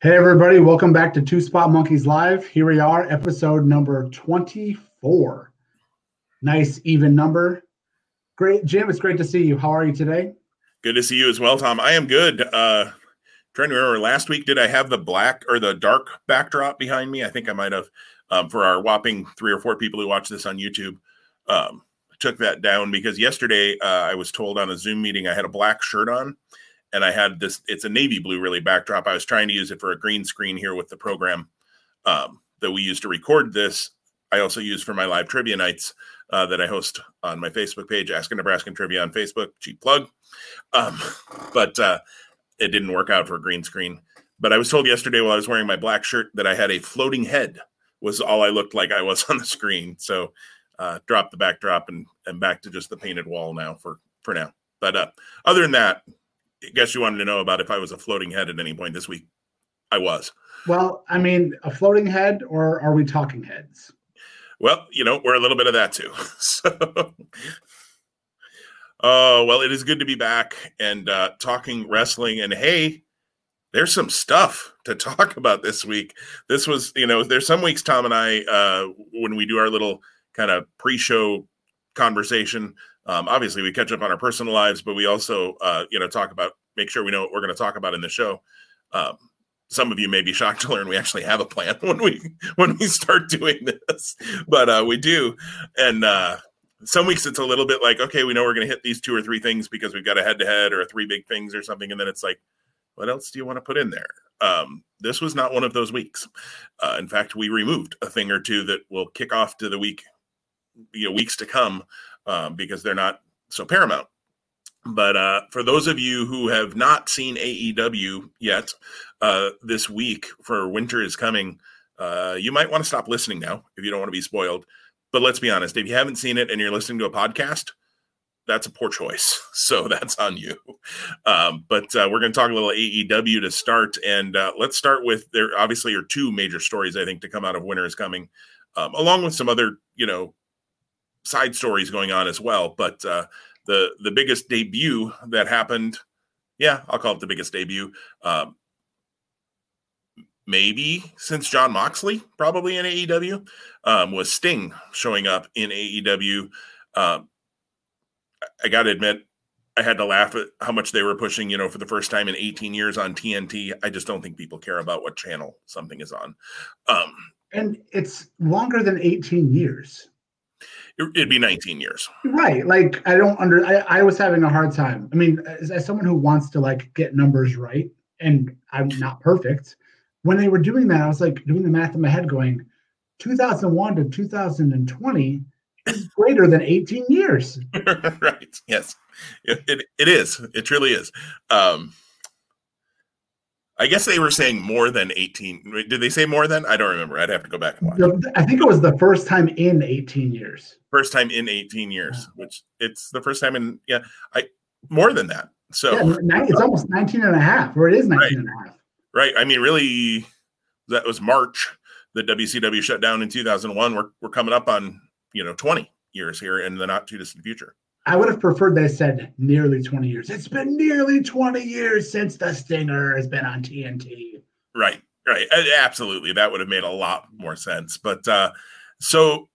Hey, everybody, welcome back to Two Spot Monkeys Live. Here we are, episode number 24. Nice, even number. Great, Jim, it's great to see you. How are you today? Good to see you as well, Tom. I am good. Uh, trying to remember last week, did I have the black or the dark backdrop behind me? I think I might have um, for our whopping three or four people who watch this on YouTube. Um, took that down because yesterday uh, I was told on a Zoom meeting I had a black shirt on and I had this. It's a navy blue really backdrop. I was trying to use it for a green screen here with the program um, that we use to record this. I also use for my live trivia nights uh, that I host on my Facebook page, Ask a Nebraskan Trivia on Facebook. Cheap plug, um, but uh, it didn't work out for a green screen. But I was told yesterday while I was wearing my black shirt that I had a floating head was all I looked like I was on the screen. So uh, drop the backdrop and and back to just the painted wall now for for now. But uh, other than that, I guess you wanted to know about if I was a floating head at any point this week. I was. Well, I mean, a floating head, or are we talking heads? Well, you know, we're a little bit of that too. so, oh well, it is good to be back and uh, talking wrestling. And hey, there's some stuff to talk about this week. This was, you know, there's some weeks Tom and I, uh, when we do our little kind of pre-show conversation, um, obviously, we catch up on our personal lives, but we also, uh, you know, talk about make sure we know what we're going to talk about in the show. Um, some of you may be shocked to learn we actually have a plan when we when we start doing this, but uh, we do. And uh, some weeks it's a little bit like, okay, we know we're going to hit these two or three things because we've got a head to head or three big things or something, and then it's like, what else do you want to put in there? Um, this was not one of those weeks. Uh, in fact, we removed a thing or two that will kick off to the week, you know, weeks to come um, because they're not so paramount. But uh, for those of you who have not seen AEW yet, uh, this week for Winter is Coming, uh, you might want to stop listening now if you don't want to be spoiled. But let's be honest, if you haven't seen it and you're listening to a podcast, that's a poor choice. So that's on you. Um, but uh, we're going to talk a little AEW to start. And uh, let's start with there obviously are two major stories, I think, to come out of Winter is Coming, um, along with some other, you know, side stories going on as well. But uh, the the biggest debut that happened, yeah, I'll call it the biggest debut. Um, maybe since Jon Moxley, probably in AEW, um, was Sting showing up in AEW. Um, I got to admit, I had to laugh at how much they were pushing, you know, for the first time in 18 years on TNT. I just don't think people care about what channel something is on. Um, and it's longer than 18 years it'd be 19 years. Right like i don't under i, I was having a hard time. I mean as, as, someone who wants to like get numbers right and i'm not perfect when they were doing that i was like doing the math in my head going 2001 to 2020 is greater than 18 years. Right yes. It, it, it is. It truly is. Um I guess they were saying more than 18. Did they say more than? I don't remember. I'd have to go back and watch. I think it was the first time in 18 years. First time in 18 years, which it's the first time in, yeah, I more than that. So yeah, it's almost 19 and a half, or it is 19 right. and a half. Right. I mean, really, that was March. The WCW shut down in 2001. We're, we're coming up on, you know, 20 years here in the not too distant future. I would have preferred they said nearly 20 years. It's been nearly 20 years since the Stinger has been on TNT. Right, right. Absolutely. That would have made a lot more sense. But uh, so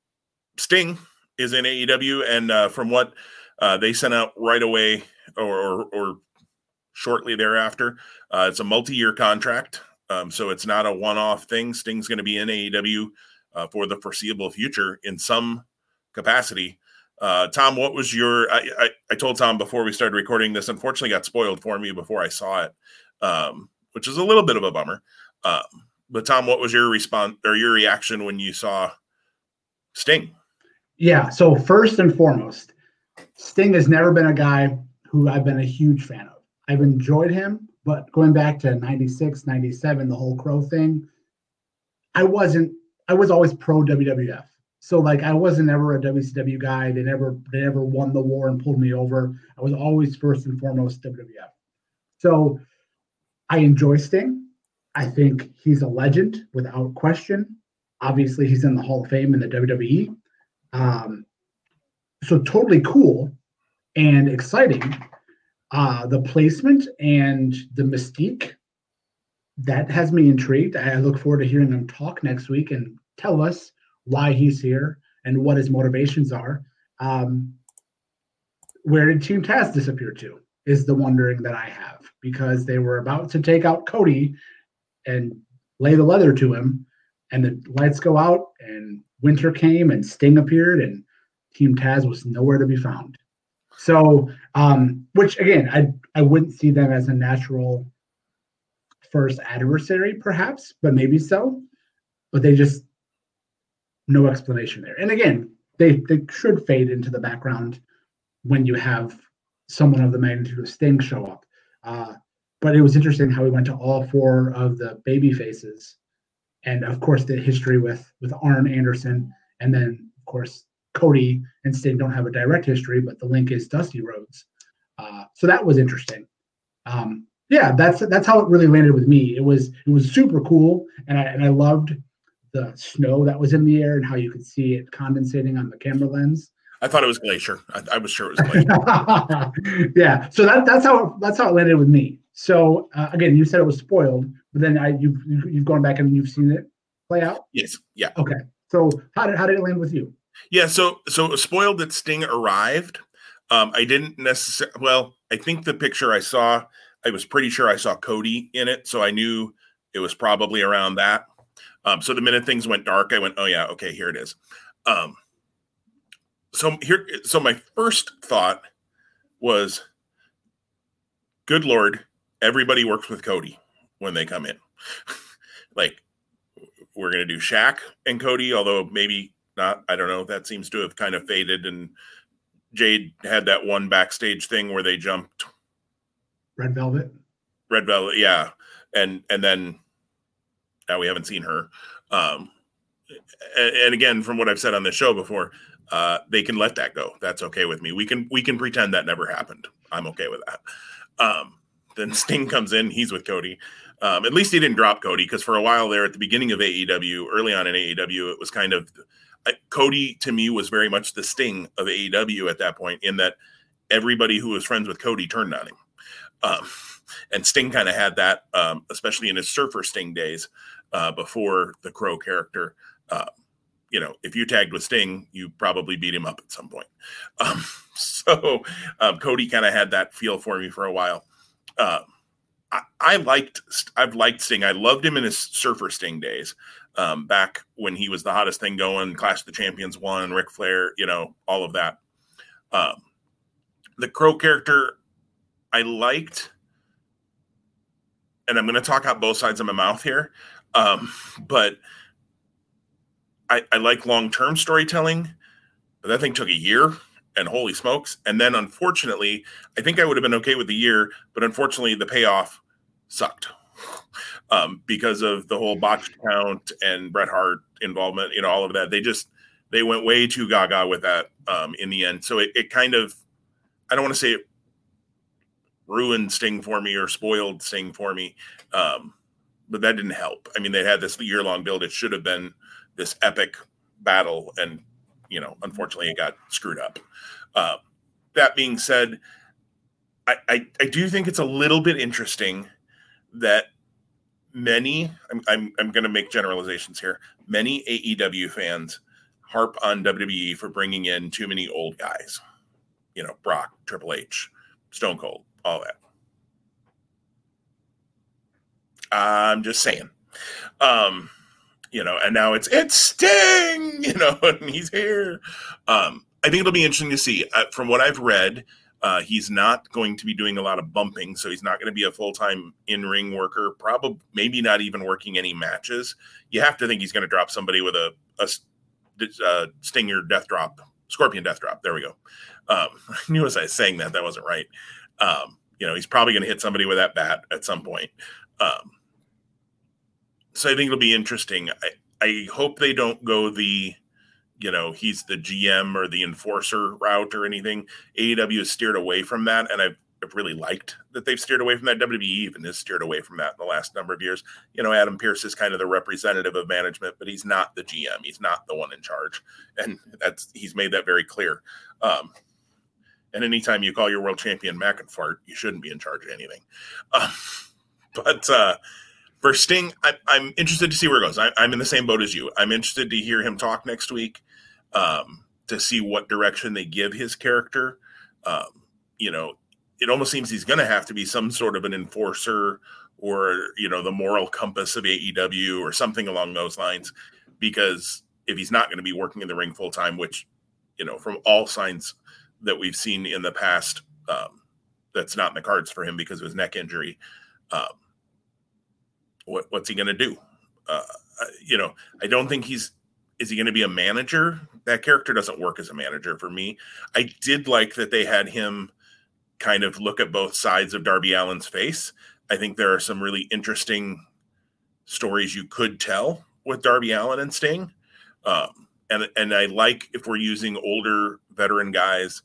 Sting is in AEW, and uh, from what uh, they sent out right away or, or, or shortly thereafter, uh, it's a multi year contract. Um, so it's not a one off thing. Sting's going to be in AEW uh, for the foreseeable future in some capacity. Uh, Tom, what was your? I, I, I, told Tom before we started recording this. Unfortunately, got spoiled for me before I saw it, um, which is a little bit of a bummer. Um, but Tom, what was your response or your reaction when you saw Sting? Yeah. So first and foremost, Sting has never been a guy who I've been a huge fan of. I've enjoyed him, but going back to 96, 97, the whole crow thing, I wasn't, I was always pro WWF. So like I wasn't ever a WCW guy. They never they never won the war and pulled me over. I was always first and foremost WWF. So I enjoy Sting. I think he's a legend without question. Obviously, he's in the Hall of Fame in the WWE. Um, so totally cool and exciting. Uh, the placement and the mystique that has me intrigued. I look forward to hearing them talk next week and tell us why he's here and what his motivations are. Um, where did Team Taz disappear to? Is the wondering that I have because they were about to take out Cody and lay the leather to him, and the lights go out, and winter came, and Sting appeared, and Team Taz was nowhere to be found. So, um, which again, I I wouldn't see them as a natural first adversary, perhaps, but maybe so. But they just no explanation there. And again, they they should fade into the background when you have someone of the magnitude of Sting show up. Uh, but it was interesting how we went to all four of the baby faces, and of course the history with with Arn Anderson, and then of course Cody and Sting don't have a direct history, but the link is Dusty Rhodes. Uh, so that was interesting. Um, yeah, that's that's how it really landed with me. It was it was super cool, and I and I loved the snow that was in the air and how you could see it condensating on the camera lens. I thought it was glacier. I, I was sure it was glacier. yeah, so that that's how that's how it landed with me. So uh, again, you said it was spoiled, but then I you've you've gone back and you've seen it play out. Yes. Yeah. Okay. So how did how did it land with you? Yeah. So so spoiled that Sting arrived. Um, I didn't necessarily. Well, I think the picture I saw, I was pretty sure I saw Cody in it, so I knew it was probably around that. Um, so the minute things went dark, I went, "Oh yeah, okay, here it is." Um, so here, so my first thought was, "Good lord, everybody works with Cody when they come in." like, we're gonna do Shaq and Cody, although maybe not. I don't know. That seems to have kind of faded, and Jade had that one backstage thing where they jumped Red Velvet. Red Velvet, yeah, and and then now we haven't seen her. Um, and, and again, from what I've said on the show before, uh, they can let that go. That's okay with me. We can we can pretend that never happened. I'm okay with that. Um, then Sting comes in. He's with Cody. Um, at least he didn't drop Cody because for a while there at the beginning of AEW, early on in AEW, it was kind of Cody to me was very much the Sting of AEW at that point. In that everybody who was friends with Cody turned on him. Um, and Sting kind of had that, um, especially in his Surfer Sting days uh, before the Crow character. Uh, you know, if you tagged with Sting, you probably beat him up at some point. Um, so um, Cody kind of had that feel for me for a while. Uh, I, I, liked, I've liked Sting. I loved him in his Surfer Sting days. Um, back when he was the hottest thing going, Clash of the Champions one, Ric Flair, you know, all of that. Um, the Crow character, I liked, and I'm going to talk out both sides of my mouth here, um, but I, I like long term storytelling. That thing took a year, and holy smokes! And then, unfortunately, I think I would have been okay with the year, but unfortunately, the payoff sucked um, because of the whole botched count and Bret Hart involvement. You know, all of that. They just they went way too gaga with that um, in the end. So it, it kind of I don't want to say it ruined Sting for me or spoiled Sting for me. Um, but that didn't help. I mean, they had this year long build. It should have been this epic battle, and you know, unfortunately, it got screwed up. Uh, that being said, I, I, I do think it's a little bit interesting that many I'm I'm, I'm going to make generalizations here. Many AEW fans harp on WWE for bringing in too many old guys. You know, Brock, Triple H, Stone Cold, all that. I'm just saying. Um, you know, and now it's it's Sting, you know, and he's here. Um, I think it'll be interesting to see. Uh, from what I've read, uh, he's not going to be doing a lot of bumping, so he's not going to be a full time in ring worker. Probably, maybe not even working any matches. You have to think he's going to drop somebody with a, a, a uh, Stinger death drop, Scorpion death drop. There we go. Um, I knew as I was saying that that wasn't right. Um, you know, he's probably going to hit somebody with that bat at some point. Um, so I think it'll be interesting. I, I hope they don't go the, you know, he's the GM or the enforcer route or anything. AEW has steered away from that, and I've, I've really liked that they've steered away from that. WWE even has steered away from that in the last number of years. You know, Adam Pearce is kind of the representative of management, but he's not the GM. He's not the one in charge, and that's he's made that very clear. Um, and anytime you call your world champion Mac and fart, you shouldn't be in charge of anything. Um, but uh, for Sting, I, am interested to see where it goes. I, am in the same boat as you. I'm interested to hear him talk next week um, to see what direction they give his character. Um, you know, it almost seems he's going to have to be some sort of an enforcer or you know the moral compass of AEW or something along those lines because if he's not going to be working in the ring full time which you know from all signs that we've seen in the past um, that's not in the cards for him because of his neck injury um, what, what's he going to do uh, you know I don't think he's is he going to be a manager that character doesn't work as a manager for me I did like that they had him kind of look at both sides of Darby Allin's face. I think there are some really interesting stories you could tell with Darby Allin and Sting. Um, and and I like if we're using older veteran guys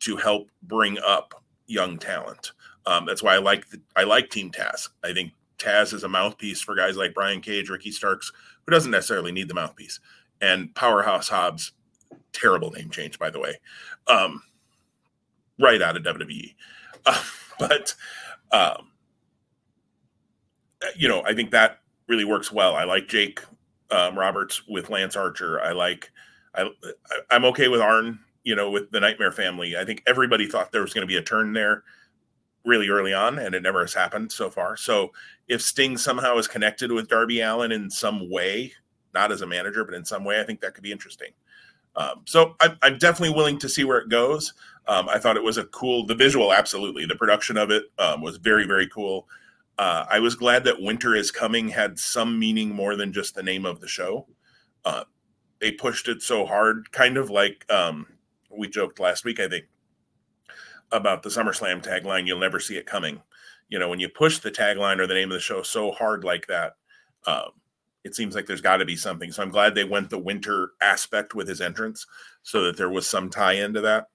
to help bring up young talent. Um, that's why I like the, I like Team Taz. I think Taz is a mouthpiece for guys like Brian Cage, Ricky Starks, who doesn't necessarily need the mouthpiece, and Powerhouse Hobbs. Terrible name change, by the way. Um, right out of WWE. Uh, but, um, you know, I think that really works well. I like Jake um, Roberts with Lance Archer. I like, I, I'm okay with Arn, you know, with the Nightmare family. I think everybody thought there was going to be a turn there really early on, and it never has happened so far. So if Sting somehow is connected with Darby Allin in some way, not as a manager, but in some way, I think that could be interesting. Um, so I'm, I'm, definitely willing to see where it goes. Um, I thought it was a cool, the visual, absolutely. The production of it um, was very, very cool. Uh, I was glad that Winter is Coming had some meaning more than just the name of the show. Uh, they pushed it so hard, kind of like um, we joked last week, I think, about the SummerSlam tagline, You'll Never See It Coming. You know, when you push the tagline or the name of the show so hard like that, um, it seems like there's got to be something. So I'm glad they went the winter aspect with his entrance so that there was some tie into that.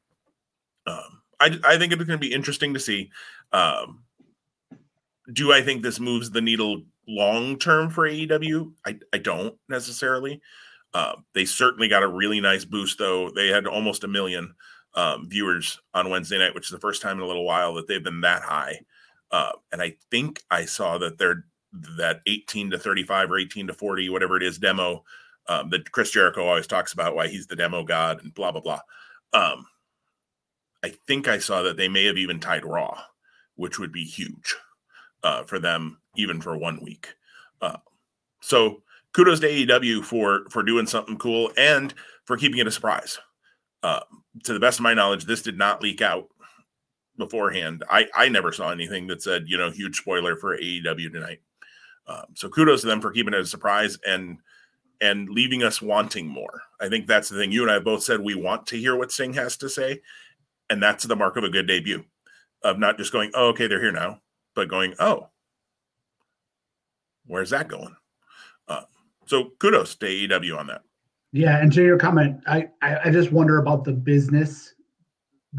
Um, I, I think it's going to be interesting to see. Um, do I think this moves the needle long term for AEW? I, I don't necessarily. Uh, they certainly got a really nice boost, though. They had almost a million um, viewers on Wednesday night, which is the first time in a little while that they've been that high. Uh, and I think I saw that they're that 18 to 35 or 18 to 40, whatever it is, demo um, that Chris Jericho always talks about why he's the demo god and blah blah blah. Um, I think I saw that they may have even tied Raw, which would be huge uh, for them, even for one week. Uh, so kudos to AEW for for doing something cool and for keeping it a surprise. Uh, to the best of my knowledge, this did not leak out beforehand. I I never saw anything that said you know huge spoiler for AEW tonight. Um, so kudos to them for keeping it a surprise and and leaving us wanting more. I think that's the thing. You and I both said we want to hear what Sting has to say, and that's the mark of a good debut. Of not just going, oh, okay, they're here now, but going, oh, where's that going? So kudos to AEW on that. Yeah, and to your comment, I, I, I just wonder about the business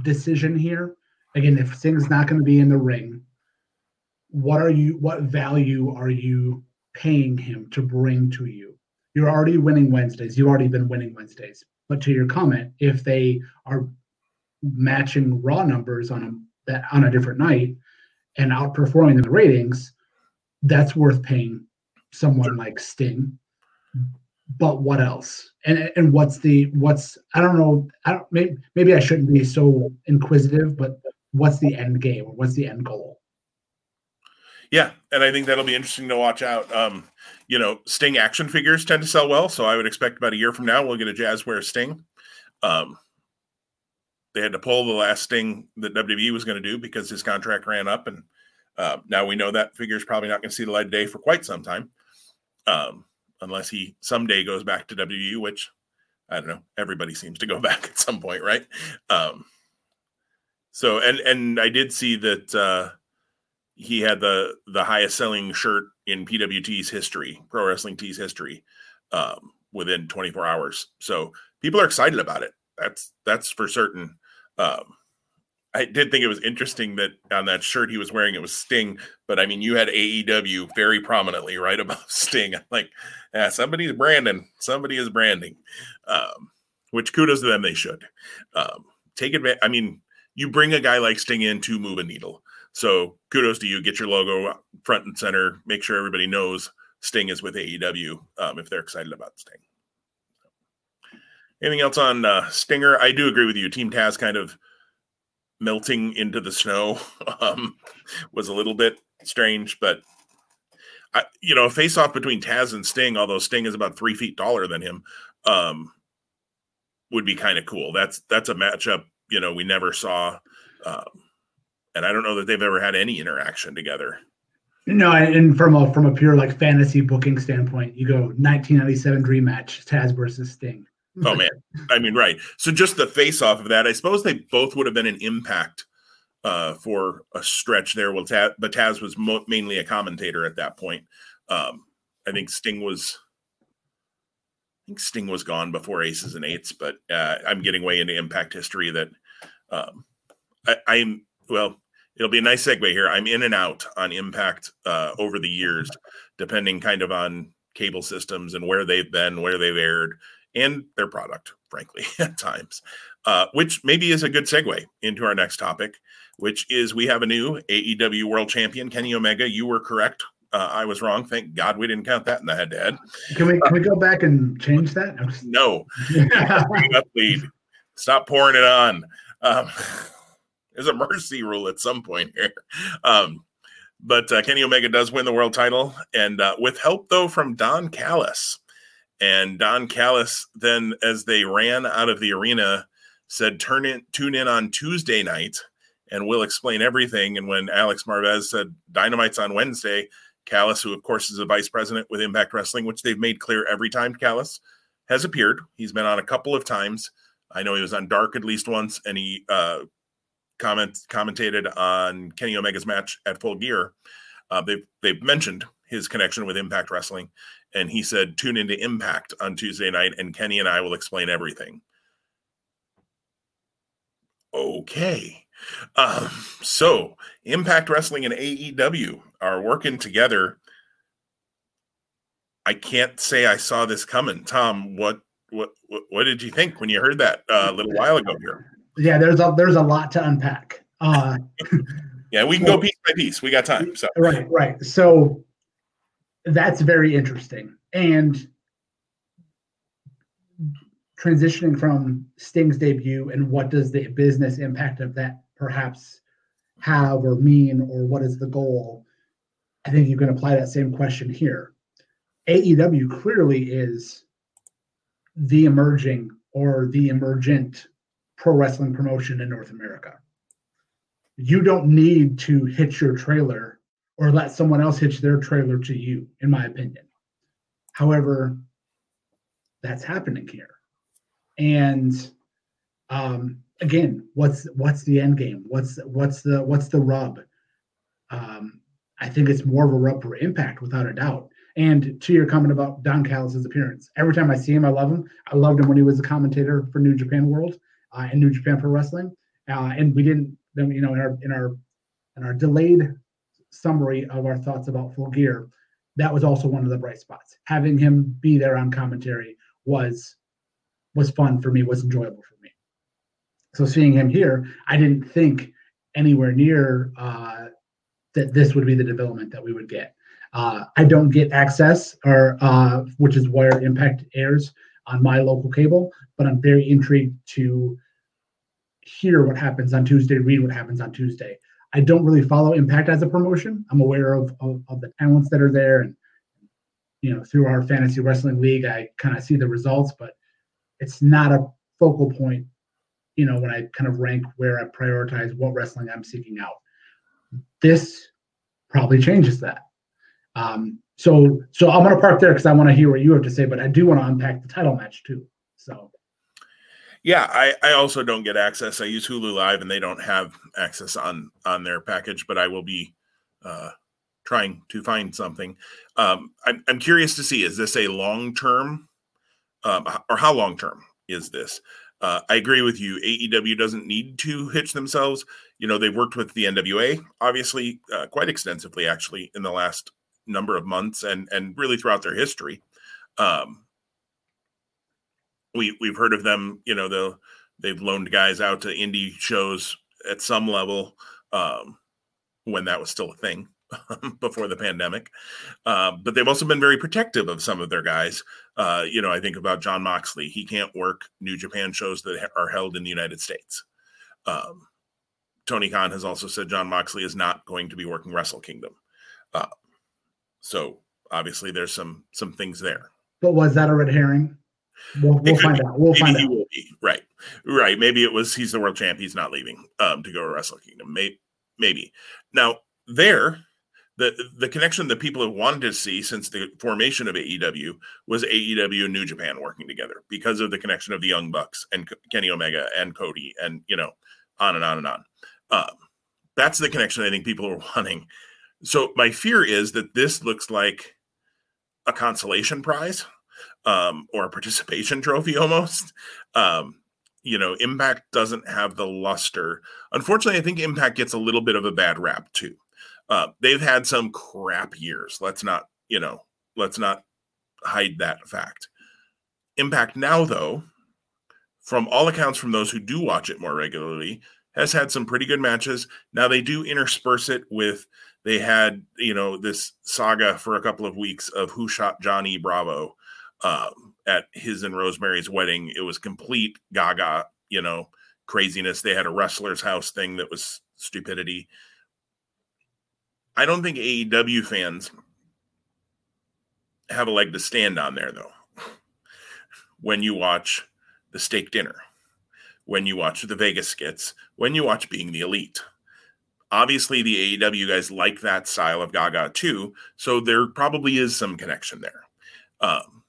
decision here. Again, if Sting's not going to be in the ring, what are you what value are you paying him to bring to you you're already winning wednesdays you've already been winning wednesdays but to your comment if they are matching raw numbers on a that on a different night and outperforming the ratings that's worth paying someone like sting but what else and and what's the what's i don't know i don't maybe maybe i shouldn't be so inquisitive but what's the end game what's the end goal yeah, and I think that'll be interesting to watch out. Um, you know, Sting action figures tend to sell well, so I would expect about a year from now we'll get a Jazzware Sting. Um, they had to pull the last Sting that WWE was going to do because his contract ran up, and uh, now we know that figure is probably not going to see the light of day for quite some time, um, unless he someday goes back to WU, which I don't know. Everybody seems to go back at some point, right? Um, so, and and I did see that. Uh, he had the the highest selling shirt in PWT's history, Pro Wrestling Tees history, um, within 24 hours. So people are excited about it. That's that's for certain. Um, I did think it was interesting that on that shirt he was wearing it was Sting, but I mean you had AEW very prominently right above Sting. I'm like, yeah, somebody's branding, somebody is branding. Um, which kudos to them, they should um, take advantage. I mean, you bring a guy like Sting in to move a needle. So kudos to you. Get your logo front and center. Make sure everybody knows Sting is with AEW um, if they're excited about Sting. Anything else on uh, Stinger? I do agree with you. Team Taz kind of melting into the snow um, was a little bit strange, but I, you know, a face off between Taz and Sting, although Sting is about three feet taller than him, um, would be kind of cool. That's that's a matchup you know we never saw, um, and I don't know that they've ever had any interaction together. No, and from a from a pure like fantasy booking standpoint, you go 1997 dream match Taz versus Sting. Oh man, I mean, right. So just the face off of that, I suppose they both would have been an impact uh, for a stretch there. Well, Taz, but Taz was mo- mainly a commentator at that point. Um, I think Sting was. I think Sting was gone before Aces and Eights, but uh, I'm getting way into Impact history. That um, I, I'm well. It'll be a nice segue here. I'm in and out on Impact uh, over the years, depending kind of on cable systems and where they've been, where they've aired and their product, frankly, at times, uh, which maybe is a good segue into our next topic, which is we have a new AEW World Champion, Kenny Omega. You were correct. Uh, I was wrong. Thank God we didn't count that in the head to head. Can we can we go back and change that? No. lead. Stop pouring it on. Um, there's a mercy rule at some point here. Um, but uh, Kenny Omega does win the world title, and uh, with help though from Don Callis. And Don Callis then, as they ran out of the arena, said, "Turn in, tune in on Tuesday night, and we'll explain everything." And when Alex Marvez said, "Dynamite's on Wednesday," Callis, who of course is a vice president with Impact Wrestling, which they've made clear every time Callis has appeared. He's been on a couple of times. I know he was on Dark at least once, and he uh, comment commentated on Kenny Omega's match at Full Gear. Uh, they've they've mentioned his connection with Impact Wrestling, and he said, tune into Impact on Tuesday night, and Kenny and I will explain everything. Okay. Um, so Impact Wrestling and AEW are working together. I can't say I saw this coming. Tom, what what what, did you think when you heard that uh, a little while ago here? Yeah, there's a there's a lot to unpack. Uh, yeah, we can go piece by piece. We got time. So right, right. So that's very interesting. And transitioning from Sting's debut and what does the business impact of that perhaps have or mean, or what is the goal? I think you can apply that same question here. AEW clearly is the emerging or the emergent pro wrestling promotion in North America. You don't need to hit your trailer or let someone else hitch their trailer to you, in my opinion. However, that's happening here. And um, again, what's what's the end game? What's what's the what's the rub? Um, I think it's more of a rub for impact, without a doubt. And to your comment about Don Callis' appearance, every time I see him, I love him. I loved him when he was a commentator for New Japan World uh, and New Japan Pro Wrestling. Uh, and we didn't, you know, in our in our in our delayed summary of our thoughts about full gear, that was also one of the bright spots. Having him be there on commentary was was fun for me, was enjoyable for me. So seeing him here, I didn't think anywhere near uh, that this would be the development that we would get. Uh, I don't get AXS, or uh, which is where Impact airs on my local cable, but I'm very intrigued to hear what happens on Tuesday, read what happens on Tuesday. I don't really follow Impact as a promotion. I'm aware of, of, of the talents that are there, and you know, through our fantasy wrestling league, I kind of see the results, but it's not a focal point. You know, when I kind of rank where I prioritize what wrestling I'm seeking out. This probably changes that. Um, so, so I'm going to park there because I want to hear what you have to say, but I do want to unpack the title match too. So yeah, I, I also don't get AXS. I use Hulu Live, and they don't have AXS on on their package. But I will be uh, trying to find something. Um, I'm I'm curious to see is this a long term, um, or how long term is this? Uh, I agree with you. AEW doesn't need to hitch themselves. You know, they've worked with the NWA, obviously, uh, quite extensively, actually, in the last number of months, and and really throughout their history. Um, we we've heard of them. You know, they they've loaned guys out to indie shows at some level. Um, when that was still a thing before the pandemic. Uh, but they've also been very protective of some of their guys. Uh, you know, I think about Jon Moxley. He can't work New Japan shows that are held in the United States. Um, Tony Khan has also said Jon Moxley is not going to be working Wrestle Kingdom. Uh, so obviously, there's some some things there. But was that a red herring? We'll, we'll find out. We'll find out. Right, right. Maybe it was he's the world champ. He's not leaving um, to go to Wrestle Kingdom. Maybe, maybe. Now there, the the connection that people have wanted to see since the formation of AEW was AEW and New Japan working together because of the connection of the Young Bucks and Kenny Omega and Cody and you know on and on and on. Um, that's the connection I think people are wanting. So my fear is that this looks like a consolation prize um, or a participation trophy almost. Um, you know, Impact doesn't have the luster. Unfortunately, I think Impact gets a little bit of a bad rap too. Uh, they've had some crap years. Let's not, you know, let's not hide that fact. Impact now, though, from all accounts from those who do watch it more regularly, has had some pretty good matches. Now they do intersperse it with they had you know this saga for a couple of weeks of who shot Johnny Bravo um, at his and Rosemary's wedding. It was complete gaga, you know, craziness. They had a wrestler's house thing that was stupidity. I don't think AEW fans have a leg to stand on there though. when you watch the steak dinner when you watch the Vegas skits, when you watch Being the Elite. Obviously, the AEW guys like that style of Gaga too, so there probably is some connection there. Um,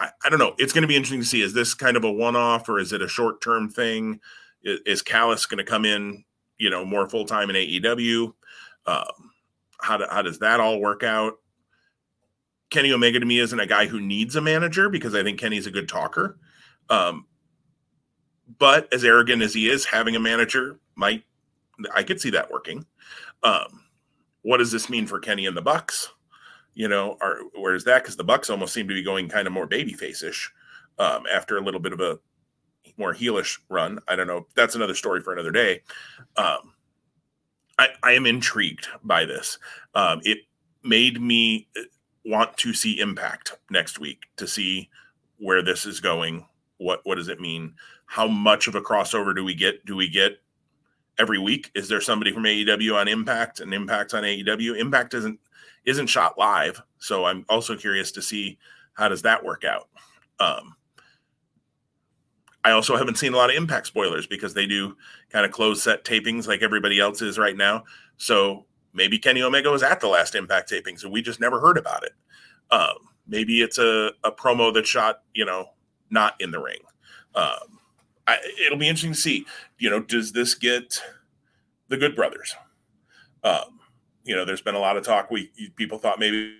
I, I, don't know. It's going to be interesting to see. Is this kind of a one-off, or is it a short-term thing? Is, is Callis going to come in, you know, more full-time in AEW? Um, how, do, how does that all work out? Kenny Omega to me isn't a guy who needs a manager because I think Kenny's a good talker. Um, but as arrogant as he is, having a manager might I could see that working. Um, what does this mean for Kenny and the Bucks? You know, are where's that? Because the Bucks almost seem to be going kind of more babyface-ish um, after a little bit of a more heelish run. I don't know. That's another story for another day. Um, I, I am intrigued by this. Um, it made me uh, want to see Impact next week to see where this is going. What what does it mean? how much of a crossover do we get? Do we get every week? Is there somebody from AEW on Impact and Impact on AEW? Impact isn't isn't shot live, so I'm also curious to see how does that work out. Um, I also haven't seen a lot of Impact spoilers because they do kind of closed set tapings like everybody else is right now. So maybe Kenny Omega was at the last Impact taping, so we just never heard about it. Um, maybe it's a, a promo that shot, you know, not in the ring. Um, I, it'll be interesting to see. You know, does this get the Good Brothers? Um, you know, there's been a lot of talk. We people thought maybe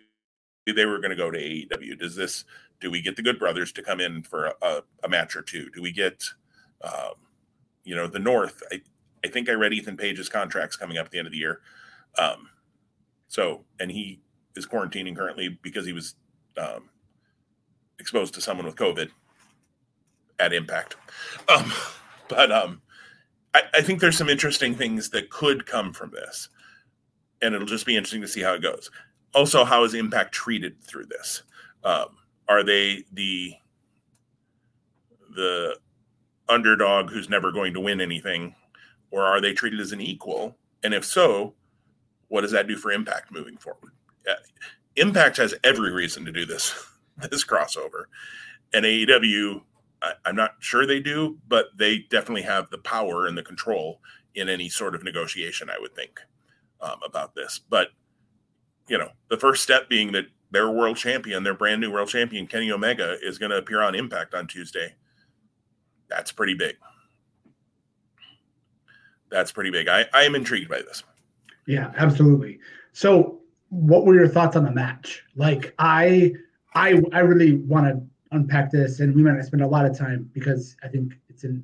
they were going to go to AEW. Does this? Do we get the Good Brothers to come in for a, a match or two? Do we get, um, you know, the North? I, I think I read Ethan Page's contracts coming up at the end of the year. Um, so, and he is quarantining currently because he was um, exposed to someone with COVID at Impact. Um, but um, I, I, think there's some interesting things that could come from this, and it'll just be interesting to see how it goes. Also, how is Impact treated through this? Um, are they the the underdog who's never going to win anything, or are they treated as an equal? And if so, what does that do for Impact moving forward? Uh, Impact has every reason to do this this crossover, and AEW I, am not sure they do, but they definitely have the power and the control in any sort of negotiation. I would think um, about this, but you know, the first step being that their world champion, their brand new world champion, Kenny Omega, is going to appear on Impact on Tuesday. That's pretty big. That's pretty big. I, I am intrigued by this. Yeah, absolutely. So, what were your thoughts on the match? Like, I, I, I really want to unpack this, and we might spend a lot of time because I think it's an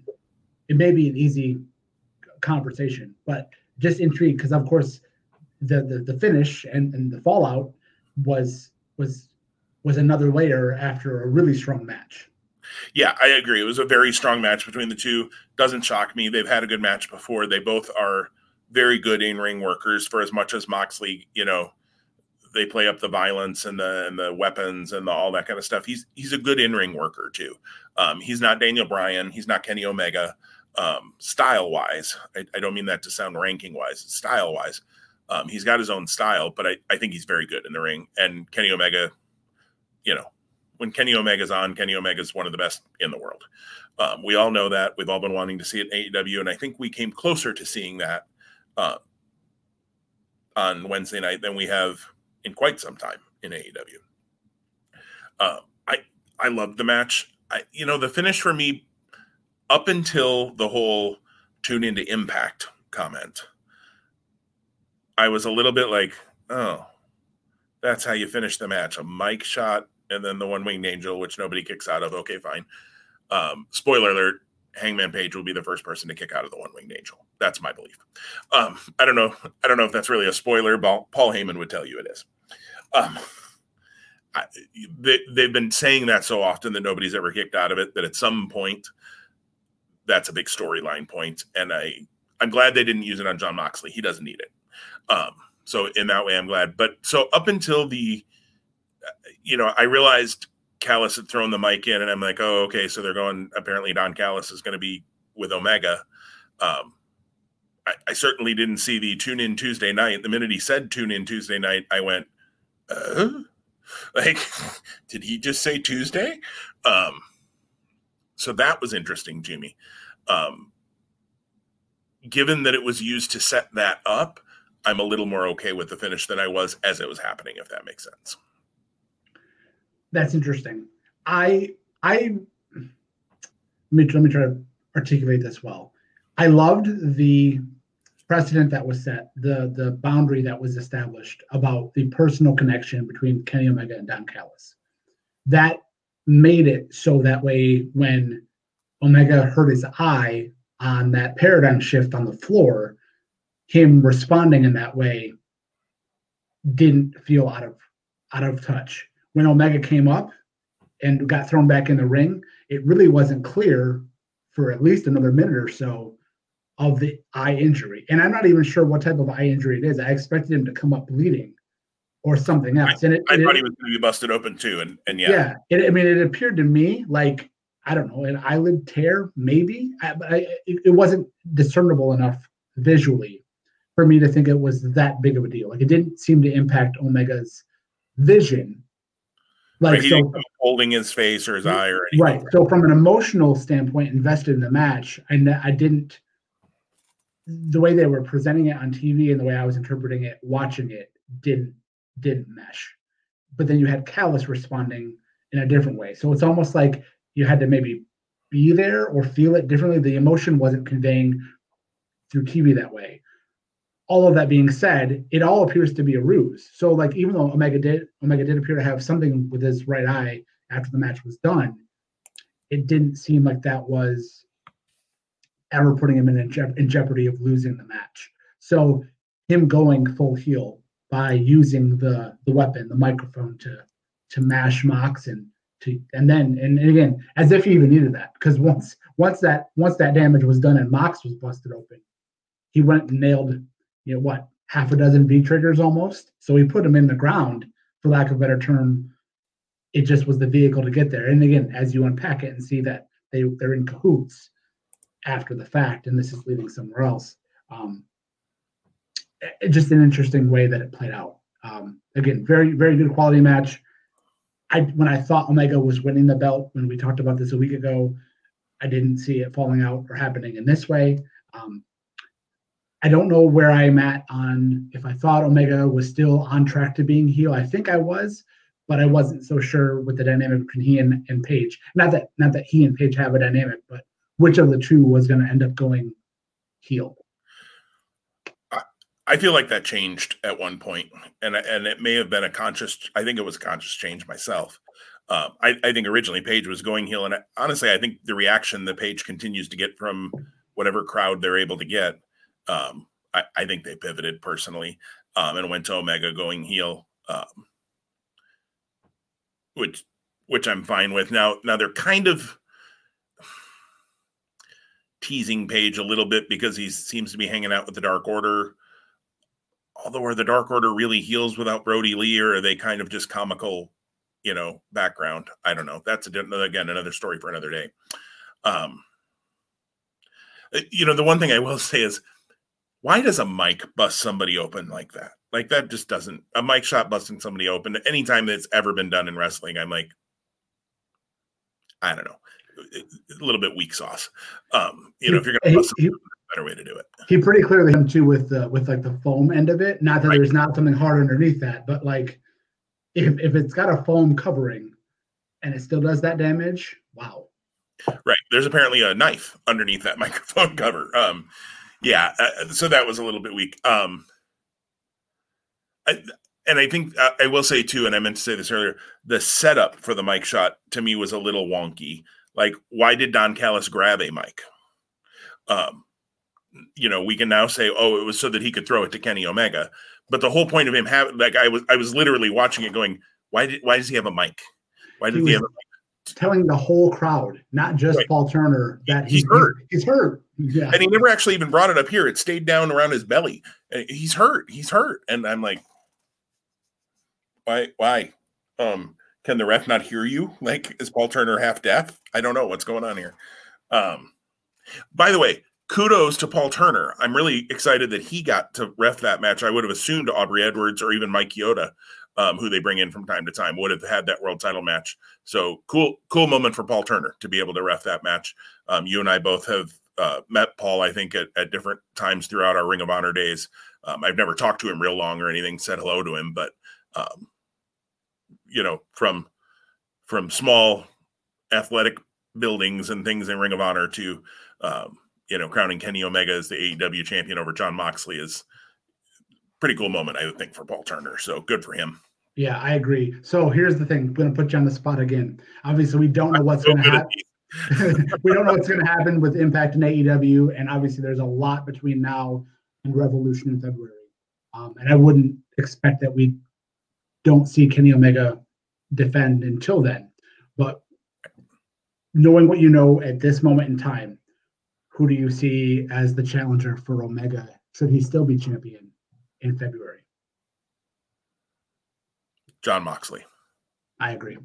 it may be an easy conversation, but just intrigued because of course the, the the finish and, and the fallout was was was another layer after a really strong match. Yeah, I agree. It was a very strong match between the two. Doesn't shock me. They've had a good match before. They both are very good in ring workers for as much as Moxley, you know, they play up the violence and the and the weapons and the, all that kind of stuff. He's he's a good in ring worker too. Um, he's not Daniel Bryan. He's not Kenny Omega. Um, style wise, I, I, don't mean that to sound ranking wise. Style wise, um, he's got his own style, but I, I think he's very good in the ring. And Kenny Omega, you know, when Kenny Omega's on, Kenny Omega's one of the best in the world. Um, we all know that. We've all been wanting to see it in AEW, and I think we came closer to seeing that uh, on Wednesday night than we have in quite some time in AEW. Uh, I I loved the match. I, you know, the finish for me up until the whole tune into Impact comment, I was a little bit like, oh, that's how you finish the match: a mic shot and then the one winged angel, which nobody kicks out of. Okay, fine. Um, spoiler alert: Hangman Page will be the first person to kick out of the one winged angel. That's my belief. Um, I don't know. I don't know if that's really a spoiler. But Paul Heyman would tell you it is. Um, I, they, they've been saying that so often that nobody's ever kicked out of it that at some point that's a big storyline point and i i'm glad they didn't use it on jon moxley he doesn't need it um so in that way i'm glad. But so up until the you know i realized Callis had thrown the mic in and i'm like oh okay so they're going apparently don Callis is going to be with omega. Um I, I certainly didn't see the tune in tuesday night. The minute he said tune in tuesday night i went uh, like did he just say tuesday? Um so that was interesting jimmy. Um given that it was used to set that up i'm a little more okay with the finish than i was as it was happening if that makes sense. That's interesting. I i let me, let me try to articulate this well. I loved the precedent that was set, the the boundary that was established about the personal connection between Kenny Omega and Don Callis. That made it so that way when Omega hurt his eye on that paradigm shift on the floor, him responding in that way didn't feel out of out of touch. When Omega came up and got thrown back in the ring, it really wasn't clear for at least another minute or so of the eye injury. And I'm not even sure what type of eye injury it is. I expected him to come up bleeding or something else. I, and it, I thought he was going to be busted open too. And, and yeah. Yeah. It, I mean, it appeared to me like, I don't know, an eyelid tear, maybe, I, but I, it, it wasn't discernible enough visually for me to think it was that big of a deal. Like it didn't seem to impact Omega's vision. Like right, so, holding his face or his eye or anything. Right. So from an emotional standpoint, invested in the match, I, I didn't the way they were presenting it on TV and the way I was interpreting it, watching it, didn't didn't mesh. But then you had Callis responding in a different way. So it's almost like you had to maybe be there or feel it differently. The emotion wasn't conveying through TV that way. All of that being said, it all appears to be a ruse. So like even though Omega did Omega did appear to have something with his right eye after the match was done, it didn't seem like that was ever putting him in, in jeopardy of losing the match. So him going full heel by using the the weapon, the microphone to to mash Mox and to and then and, and again as if he even needed that because once once that once that damage was done and Mox was busted open, he went and nailed you know what half a dozen V triggers almost. So we put them in the ground for lack of a better term. It just was the vehicle to get there. And again, as you unpack it and see that they they're in cahoots, after the fact, and this is leading somewhere else. Um, it, just an interesting way that it played out. Um, again, very very good quality match. I when I thought Omega was winning the belt when we talked about this a week ago, I didn't see it falling out or happening in this way. Um, I don't know where I'm at on if I thought Omega was still on track to being heel. I think I was, but I wasn't so sure with the dynamic between he and, and Page. Not that not that he and Page have a dynamic, but which of the two was going to end up going heel. I feel like that changed at one point, and and it may have been a conscious. I think it was a conscious change myself. Um, I, I, think originally Page was going heel, and I, honestly, I think the reaction that Page continues to get from whatever crowd they're able to get, um, I, I, think they pivoted personally um, and went to Omega going heel, um, which which I'm fine with. Now now they're kind of teasing Page a little bit because he seems to be hanging out with the Dark Order. Although, are the Dark Order really heels without Brodie Lee, or are they kind of just comical, you know, background? I don't know. That's a, again another story for another day. Um, uh, you know, the one thing I will say is, why does a mic bust somebody open like that? Like that just doesn't a mic shot busting somebody open. Anytime that's ever been done in wrestling, I'm like, I don't know, a little bit weak sauce. Um, you know, if you're gonna bust he, somebody, better way to do it. He pretty clearly him too with the with like the foam end of it. Not that right. there's not something hard underneath that, but like if if it's got a foam covering and it still does that damage, wow. Right. There's apparently a knife underneath that microphone cover. Um, yeah. Uh, so that was a little bit weak. Um, I, and I think uh, I will say too, and I meant to say this earlier, the setup for the mic shot to me was a little wonky. Like, why did Don Callis grab a mic? Um, you know, we can now say, oh, it was so that he could throw it to Kenny Omega. But the whole point of him having, like, I was, I was literally watching it, going, why did, why does he have a mic? Why did he, he have a mic? Telling the whole crowd, not just right. Paul Turner, that he's, he's hurt. He's hurt. Yeah. And he never actually even brought it up here. It stayed down around his belly. He's hurt. He's hurt. And I'm like, why? Why? Um, can the ref not hear you? Like, is Paul Turner half deaf? I don't know what's going on here. Um, by the way, kudos to Paul Turner. I'm really excited that he got to ref that match. I would have assumed Aubrey Edwards or even Mike Chioda, um, who they bring in from time to time, would have had that world title match. So cool, cool moment for Paul Turner to be able to ref that match. Um, you and I both have uh, met Paul, I think, at, at, different times throughout our Ring of Honor days. Um, I've never talked to him real long or anything, said hello to him, but um, you know, from from small athletic buildings and things in Ring of Honor to um, you know, crowning Kenny Omega as the AEW champion over Jon Moxley is pretty cool moment, I would think, for Paul Turner. So good for him. Yeah, I agree. So here's the thing: I'm going to put you on the spot again. Obviously, we don't know what's going to happen. we don't know what's going to happen with Impact and AEW, and obviously, there's a lot between now and Revolution in February. Um, and I wouldn't expect that we don't see Kenny Omega defend until then. But knowing what you know at this moment in time, who do you see as the challenger for Omega? Should he still be champion in February? Jon Moxley. I agree.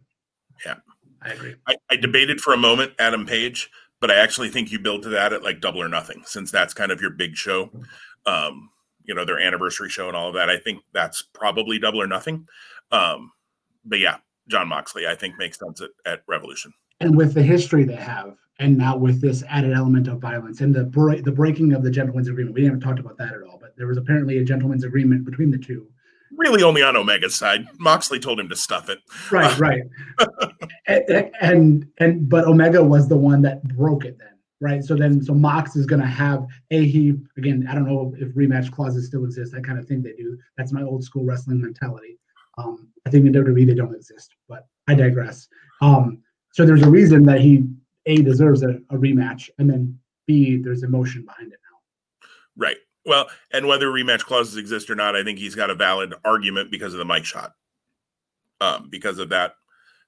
Yeah. I agree. I, I, debated for a moment Adam Page, but I actually think you build to that at like double or nothing, since that's kind of your big show. Um, you know, their anniversary show and all of that. I think that's probably double or nothing. Um, but yeah, Jon Moxley, I think makes sense at, at Revolution. And with the history they have, and now with this added element of violence and the break, the breaking of the gentleman's agreement. We haven't talked about that at all, but there was apparently a gentleman's agreement between the two. Really, only on Omega's side. Moxley told him to stuff it. Right, right. and, and and but Omega was the one that broke it then, right? So then, so Mox is going to have a he again. I don't know if rematch clauses still exist. I kind of think they do. That's my old school wrestling mentality. Um, I think in WWE they don't exist, but I digress. Um, so there's a reason that he a deserves a, a rematch, and then B there's emotion behind it now. Right. Well, and whether rematch clauses exist or not, I think he's got a valid argument because of the mic shot. Um, because of that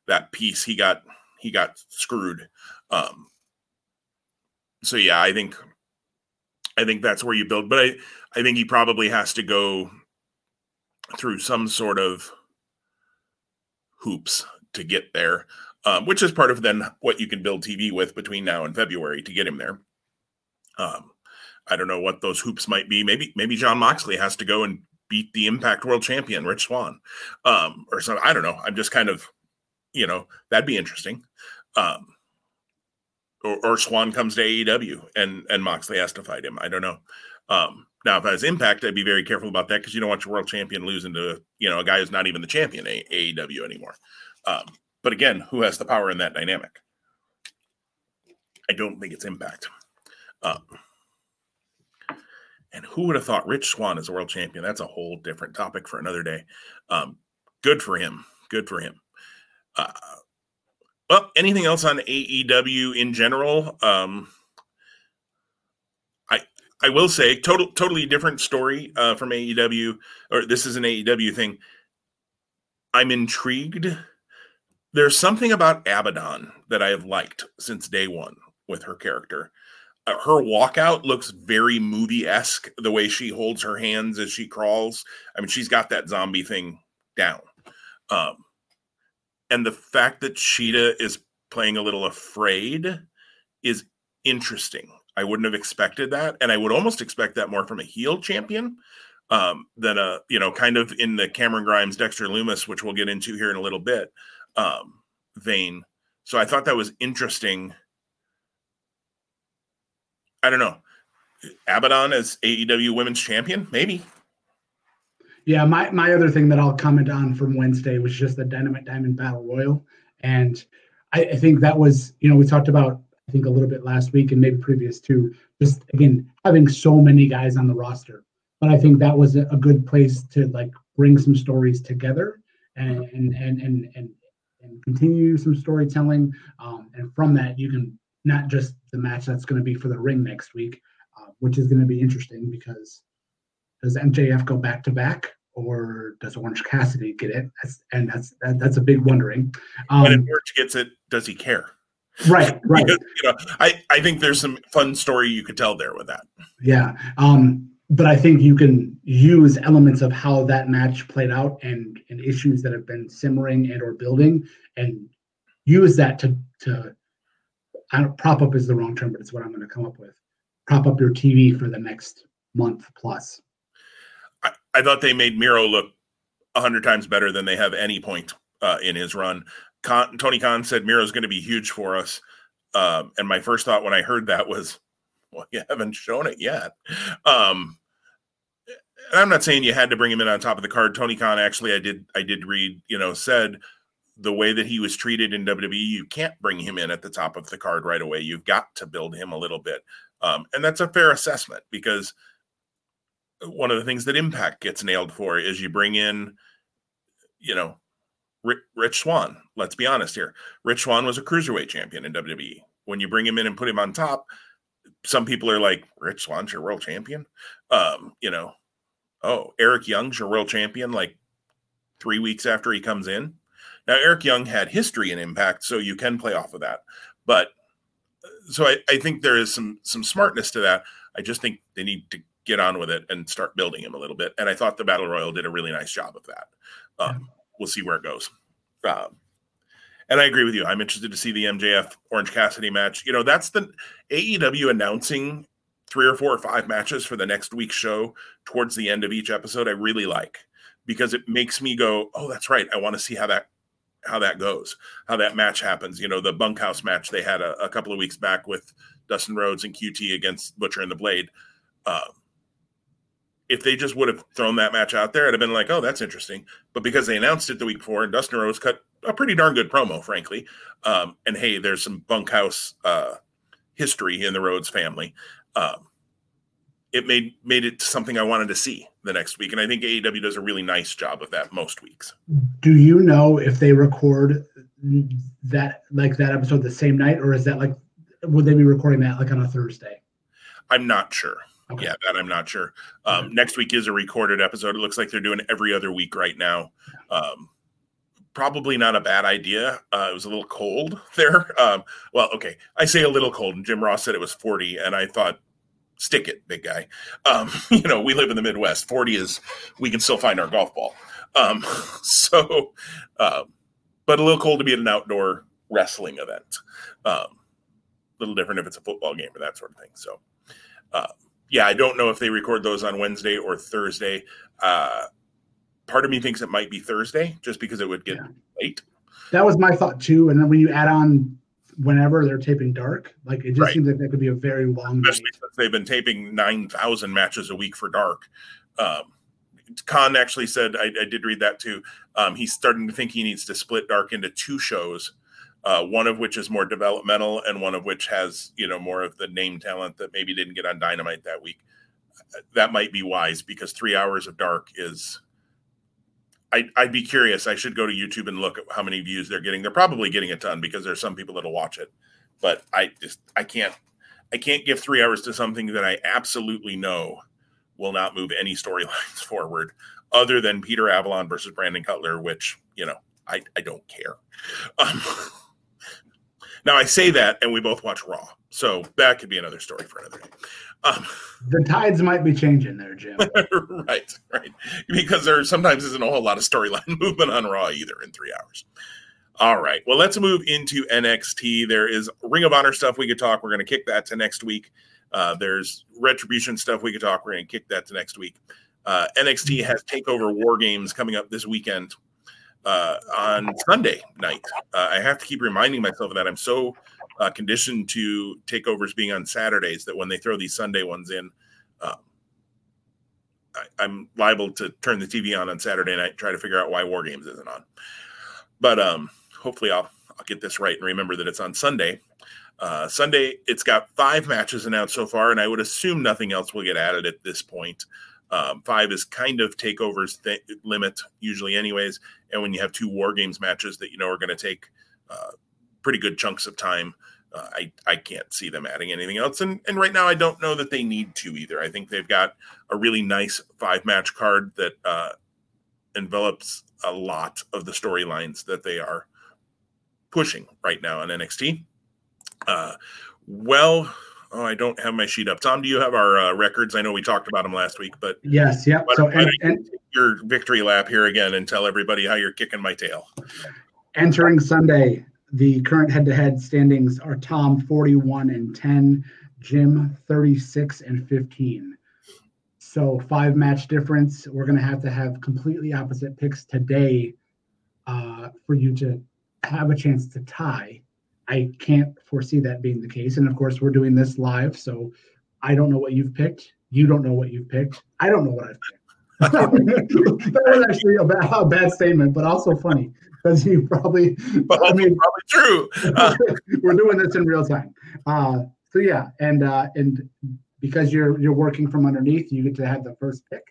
that piece, he got he got screwed. Um, so yeah, I think I think that's where you build, but I I think he probably has to go through some sort of hoops to get there um, which is part of then what you can build TV with between now and February to get him there. Um, I don't know what those hoops might be. Maybe maybe Jon Moxley has to go and beat the Impact World Champion Rich Swann, um, or something. I don't know. I'm just kind of, you know, that'd be interesting. Um, or, or Swann comes to AEW and and Moxley has to fight him. I don't know. Um, now, if I was Impact, I'd be very careful about that because you don't want your world champion losing to you know a guy who's not even the champion a- AEW anymore. Um, but again, who has the power in that dynamic? I don't think it's Impact. Um, and who would have thought Rich Swann is a world champion? That's a whole different topic for another day. Um, good for him. Good for him. Uh, well, anything else on AEW in general? Um, I I will say, total totally different story uh, from AEW, or this is an AEW thing. I'm intrigued there's something about Abaddon that I have liked since day one with her character. Her walkout looks very movie esque. The way she holds her hands as she crawls. I mean, she's got that zombie thing down. Um, and the fact that Shida is playing a little afraid is interesting. I wouldn't have expected that, and I would almost expect that more from a heel champion um, than a you know kind of in the Cameron Grimes, Dexter Lumis, which we'll get into here in a little bit, um, vein. So I thought that was interesting. I don't know. Abaddon as AEW Women's Champion, maybe. Yeah, my my other thing that I'll comment on from Wednesday was just the Dynamite Diamond Battle Royal, and I, I think that was you know we talked about I think a little bit last week and maybe previous too. Just again having so many guys on the roster, but I think that was a, a good place to like bring some stories together and and and and and, and continue some storytelling. Um, and from that, you can not just the match that's going to be for the ring next week, uh, which is going to be interesting because does MJF go back to back or does Orange Cassidy get it? That's, and that's that, that's a big wondering. Um, if Orange gets it, does he care? Right, right. because, you know, I I think there's some fun story you could tell there with that. Yeah. Um, but I think you can use elements of how that match played out and and issues that have been simmering and or building and use that to to prop up is the wrong term, but it's what I'm going to come up with. Prop up your TV for the next month plus. I, I thought they made Miro look hundred times better than they have any point uh, in his run. Tony Khan said Miro's going to be huge for us, um, and my first thought when I heard that was, "Well, you haven't shown it yet." Um, and I'm not saying you had to bring him in on top of the card. Tony Khan actually, I did, I did read, you know, said the way that he was treated in WWE, you can't bring him in at the top of the card right away. You've got to build him a little bit, um, and that's a fair assessment because one of the things that Impact gets nailed for is you bring in, you know, Rich Swann. Let's be honest here. Rich Swann was a cruiserweight champion in WWE. When you bring him in and put him on top, some people are like, Rich Swann's your world champion. Um, you know, oh, Eric Young's your world champion like three weeks after he comes in. Now, Eric Young had history and Impact, so you can play off of that. But so I, I think there is some some smartness to that. I just think they need to get on with it and start building him a little bit. And I thought the Battle Royal did a really nice job of that. Um, we'll see where it goes. Um, and I agree with you. I'm interested to see the MJF Orange Cassidy match. You know, that's the AEW announcing three or four or five matches for the next week's show towards the end of each episode. I really like because it makes me go, "Oh, that's right. I want to see how that how that goes, how that match happens." You know, the bunkhouse match they had a, a couple of weeks back with Dustin Rhodes and QT against Butcher and the Blade. Um, if they just would have thrown that match out there, it'd have been like, oh, that's interesting. But because they announced it the week before, and Dustin Rhodes cut a pretty darn good promo, frankly. Um, and hey, there's some bunkhouse uh, history in the Rhodes family. Um, it made made it something I wanted to see the next week, and I think AEW does a really nice job of that most weeks. Do you know if they record that like that episode the same night, or is that like would they be recording that like on a Thursday? I'm not sure. Okay. Yeah, that I'm not sure. Um, okay. Next week is a recorded episode. It looks like they're doing every other week right now. Um, probably not a bad idea. Uh, it was a little cold there. Um, well, okay, I say a little cold, and Jim Ross said it was 40, and I thought, stick it, big guy. Um, you know, we live in the Midwest. 40 is we can still find our golf ball. Um, so, uh, but a little cold to be at an outdoor wrestling event. Um, a little different if it's a football game or that sort of thing. So, uh, yeah, I don't know if they record those on Wednesday or Thursday. Uh, part of me thinks it might be Thursday just because it would get yeah. late. That was my thought too. And then when you add on whenever they're taping dark, like it just right. seems like that could be a very long. Especially night. since they've been taping nine thousand matches a week for dark. Um, Khan actually said, I, I did read that too. Um, he's starting to think he needs to split dark into two shows uh, one of which is more developmental and one of which has you know more of the name talent that maybe didn't get on dynamite that week that might be wise because three hours of dark is I, would be curious. I should go to youtube and look at how many views they're getting. They're probably getting a ton because there's some people that'll watch it. But i just i can't i can't give three hours to something that i absolutely know will not move any storylines forward other than peter avalon versus brandon cutler which you know i, I don't care. Um, Now I say that, and we both watch Raw, so that could be another story for another day. Um, the tides might be changing there, Jim. right, right, because there sometimes isn't a whole lot of storyline movement on Raw either in three hours. All right, well, let's move into NXT. There is Ring of Honor stuff we could talk. We're going to kick that to next week. Uh, there's Retribution stuff we could talk. We're going to kick that to next week. Uh, NXT has Takeover War Games coming up this weekend uh, on Sunday night. Uh, I have to keep reminding myself of that. I'm so uh, conditioned to takeovers being on Saturdays that when they throw these Sunday ones in, um, I, am liable to turn the TV on on Saturday night, try to figure out why War Games isn't on. But um, hopefully, I'll I'll get this right and remember that it's on Sunday. Uh, Sunday, it's got five matches announced so far, and I would assume nothing else will get added at this point. Um, five is kind of takeovers th- limit usually, anyways. And when you have two war games matches that you know are going to take uh, pretty good chunks of time, uh, I I can't see them adding anything else. And and right now, I don't know that they need to either. I think they've got a really nice five match card that uh, envelops a lot of the storylines that they are pushing right now on NXT. Uh, well Oh, I don't have my sheet up. Tom, do you have our uh, records? I know we talked about them last week, but yes, yeah. So and, and your victory lap here again and tell everybody how you're kicking my tail. Entering Sunday, the current head-to-head standings are Tom 41 and 10, Jim 36 and 15. So five match difference. We're going to have to have completely opposite picks today uh, for you to have a chance to tie. I can't foresee that being the case. And of course, we're doing this live, so I don't know what you've picked. You don't know what you've picked. I don't know what I've picked. that was actually a bad, a bad, statement, but also funny because you probably. Well, I mean, probably true. Uh, we're doing this in real time. Uh, so yeah, and uh, and because you're you're working from underneath, you get to have the first pick.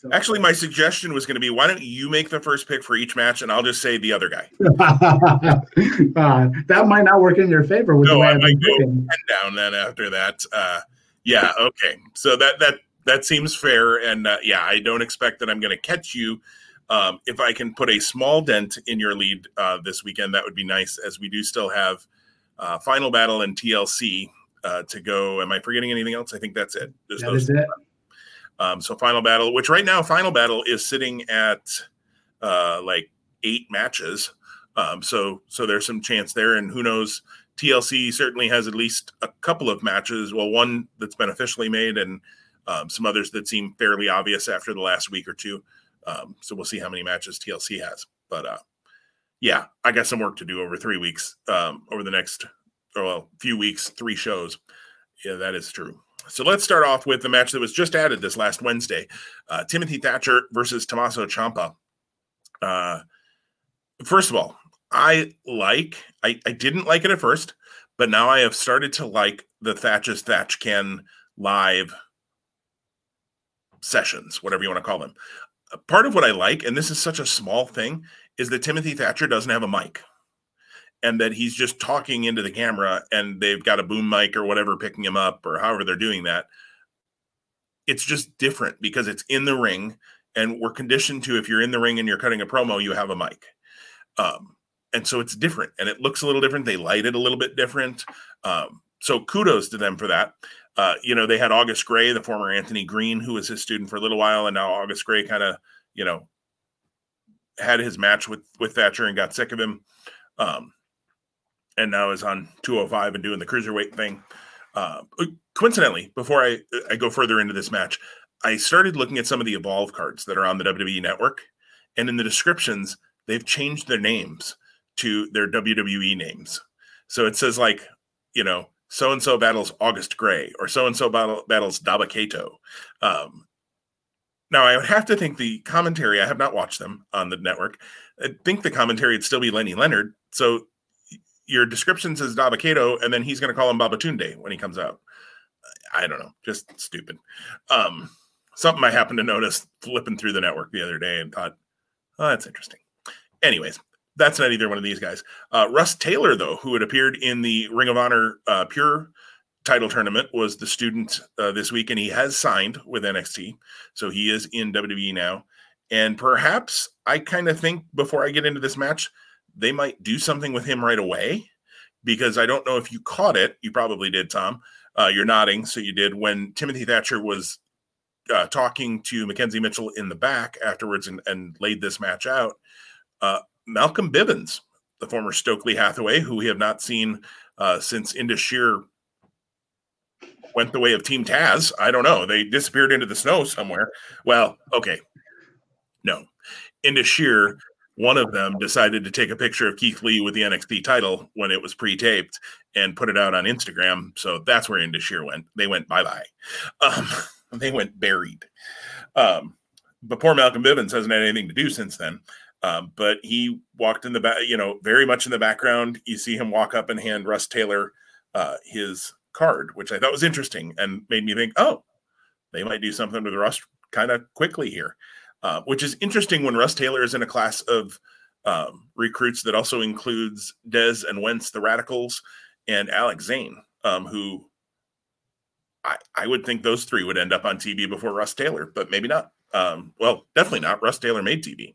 So, Actually, my suggestion was going to be why don't you make the first pick for each match, and I'll just say the other guy. uh, that might not work in your favor. With no, I might go ten down then after that. Uh, yeah, okay. So that that that seems fair, and uh, yeah, I don't expect that I'm going to catch you. Um, if I can put a small dent in your lead uh, this weekend, that would be nice, as we do still have uh, Final Battle and TLC uh, to go. Am I forgetting anything else? I think that's it. There's that is it. Um, so Final Battle, which right now Final Battle is sitting at uh, like eight matches. Um, so so there's some chance there, and who knows? TLC certainly has at least a couple of matches. Well, one that's been officially made, and um, some others that seem fairly obvious after the last week or two. Um, so we'll see how many matches TLC has. But uh, yeah, I got some work to do over three weeks, um, over the next well few weeks, three shows. Yeah, that is true. So let's start off with the match that was just added this last Wednesday uh, Timothy Thatcher versus Tommaso Ciampa. Uh, first of all, I like, I, I didn't like it at first, but now I have started to like the Thatcher's Thatch Can live sessions, whatever you want to call them. Part of what I like, and this is such a small thing, is that Timothy Thatcher doesn't have a mic and that he's just talking into the camera and they've got a boom mic or whatever picking him up or however they're doing that. It's just different because it's in the ring and we're conditioned to if you're in the ring and you're cutting a promo you have a mic. Um, and so it's different and it looks a little different. They light it a little bit different. Um, so kudos to them for that. Uh, you know they had august grey the former anthony green who was his student for a little while and now august grey kind of you know had his match with with thatcher and got sick of him. Um, and now is on 205 and doing the cruiserweight thing. Uh, coincidentally, before I, I go further into this match, I started looking at some of the Evolve cards that are on the WWE network. And in the descriptions, they've changed their names to their WWE names. So it says, like, you know, so and so battles August Grey or so and so battles Dabba-Kato. Um, now, I would have to think the commentary, I have not watched them on the network. I think the commentary would still be Lenny Leonard. So your description says Dabba-Kato, and then he's going to call him Babatunde when he comes out. I don't know, just stupid. Um, something I happened to notice flipping through the network the other day and thought, oh, that's interesting. Anyways, that's not either one of these guys. Uh, Russ Taylor, though, who had appeared in the Ring of Honor uh, Pure title tournament, was the student uh, this week, and he has signed with NXT. So he is in WWE now. And perhaps I kind of think before I get into this match, they might do something with him right away because I don't know if you caught it. You probably did, Tom. Uh, you're nodding, so you did. When Timothy Thatcher was uh, talking to McKenzie Mitchell in the back afterwards and, and laid this match out, uh, Malcolm Bivens, the former Stokely Hathaway, who we have not seen uh, since Indus Sher went the way of Team Taz. I don't know. They disappeared into the snow somewhere. Well, okay. No. Indus Sher, one of them decided to take a picture of Keith Lee with the NXT title when it was pre-taped and put it out on Instagram. So that's where Indus Sher went. They went bye-bye. Um, they went buried. Um, but poor Malcolm Bivens hasn't had anything to do since then. Um, but he walked in the back, you know, very much in the background. You see him walk up and hand Russ Taylor uh, his card, which I thought was interesting and made me think, oh, they might do something with Russ kind of quickly here, uh, which is interesting when Russ Taylor is in a class of um, recruits that also includes Dez and Wentz, the Radicals, and Alex Zayne, um, who I, I would think those three would end up on TV before Russ Taylor, but maybe not. Um, well, definitely not. Russ Taylor made TV.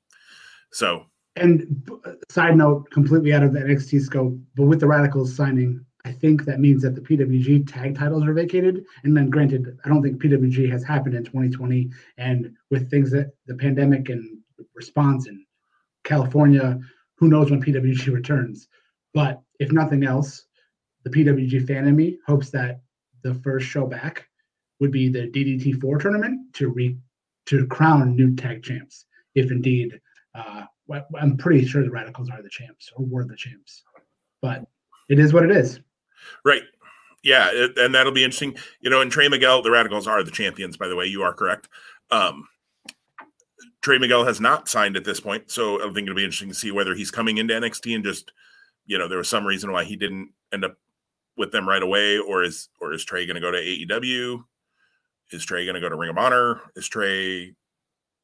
So, and side note, completely out of the NXT scope, but with the Radicals signing, I think that means that the PWG tag titles are vacated. And then, granted, I don't think PWG has happened in 2020. And with things that the pandemic and response in California, who knows when PWG returns? But if nothing else, the PWG fan in me hopes that the first show back would be the DDT4 tournament to re to crown new tag champs, if indeed uh, I'm pretty sure the Radicals are the champs or were the champs, but it is what it is. Right. Yeah, it, and that'll be interesting. You know, and Trey Miguel, the Radicals are the champions. By the way, you are correct. Um, Trey Miguel has not signed at this point, so I think it'll be interesting to see whether he's coming into NXT and just, you know, there was some reason why he didn't end up with them right away, or is or is Trey going to go to AEW? Is Trey going to go to Ring of Honor? Is Trey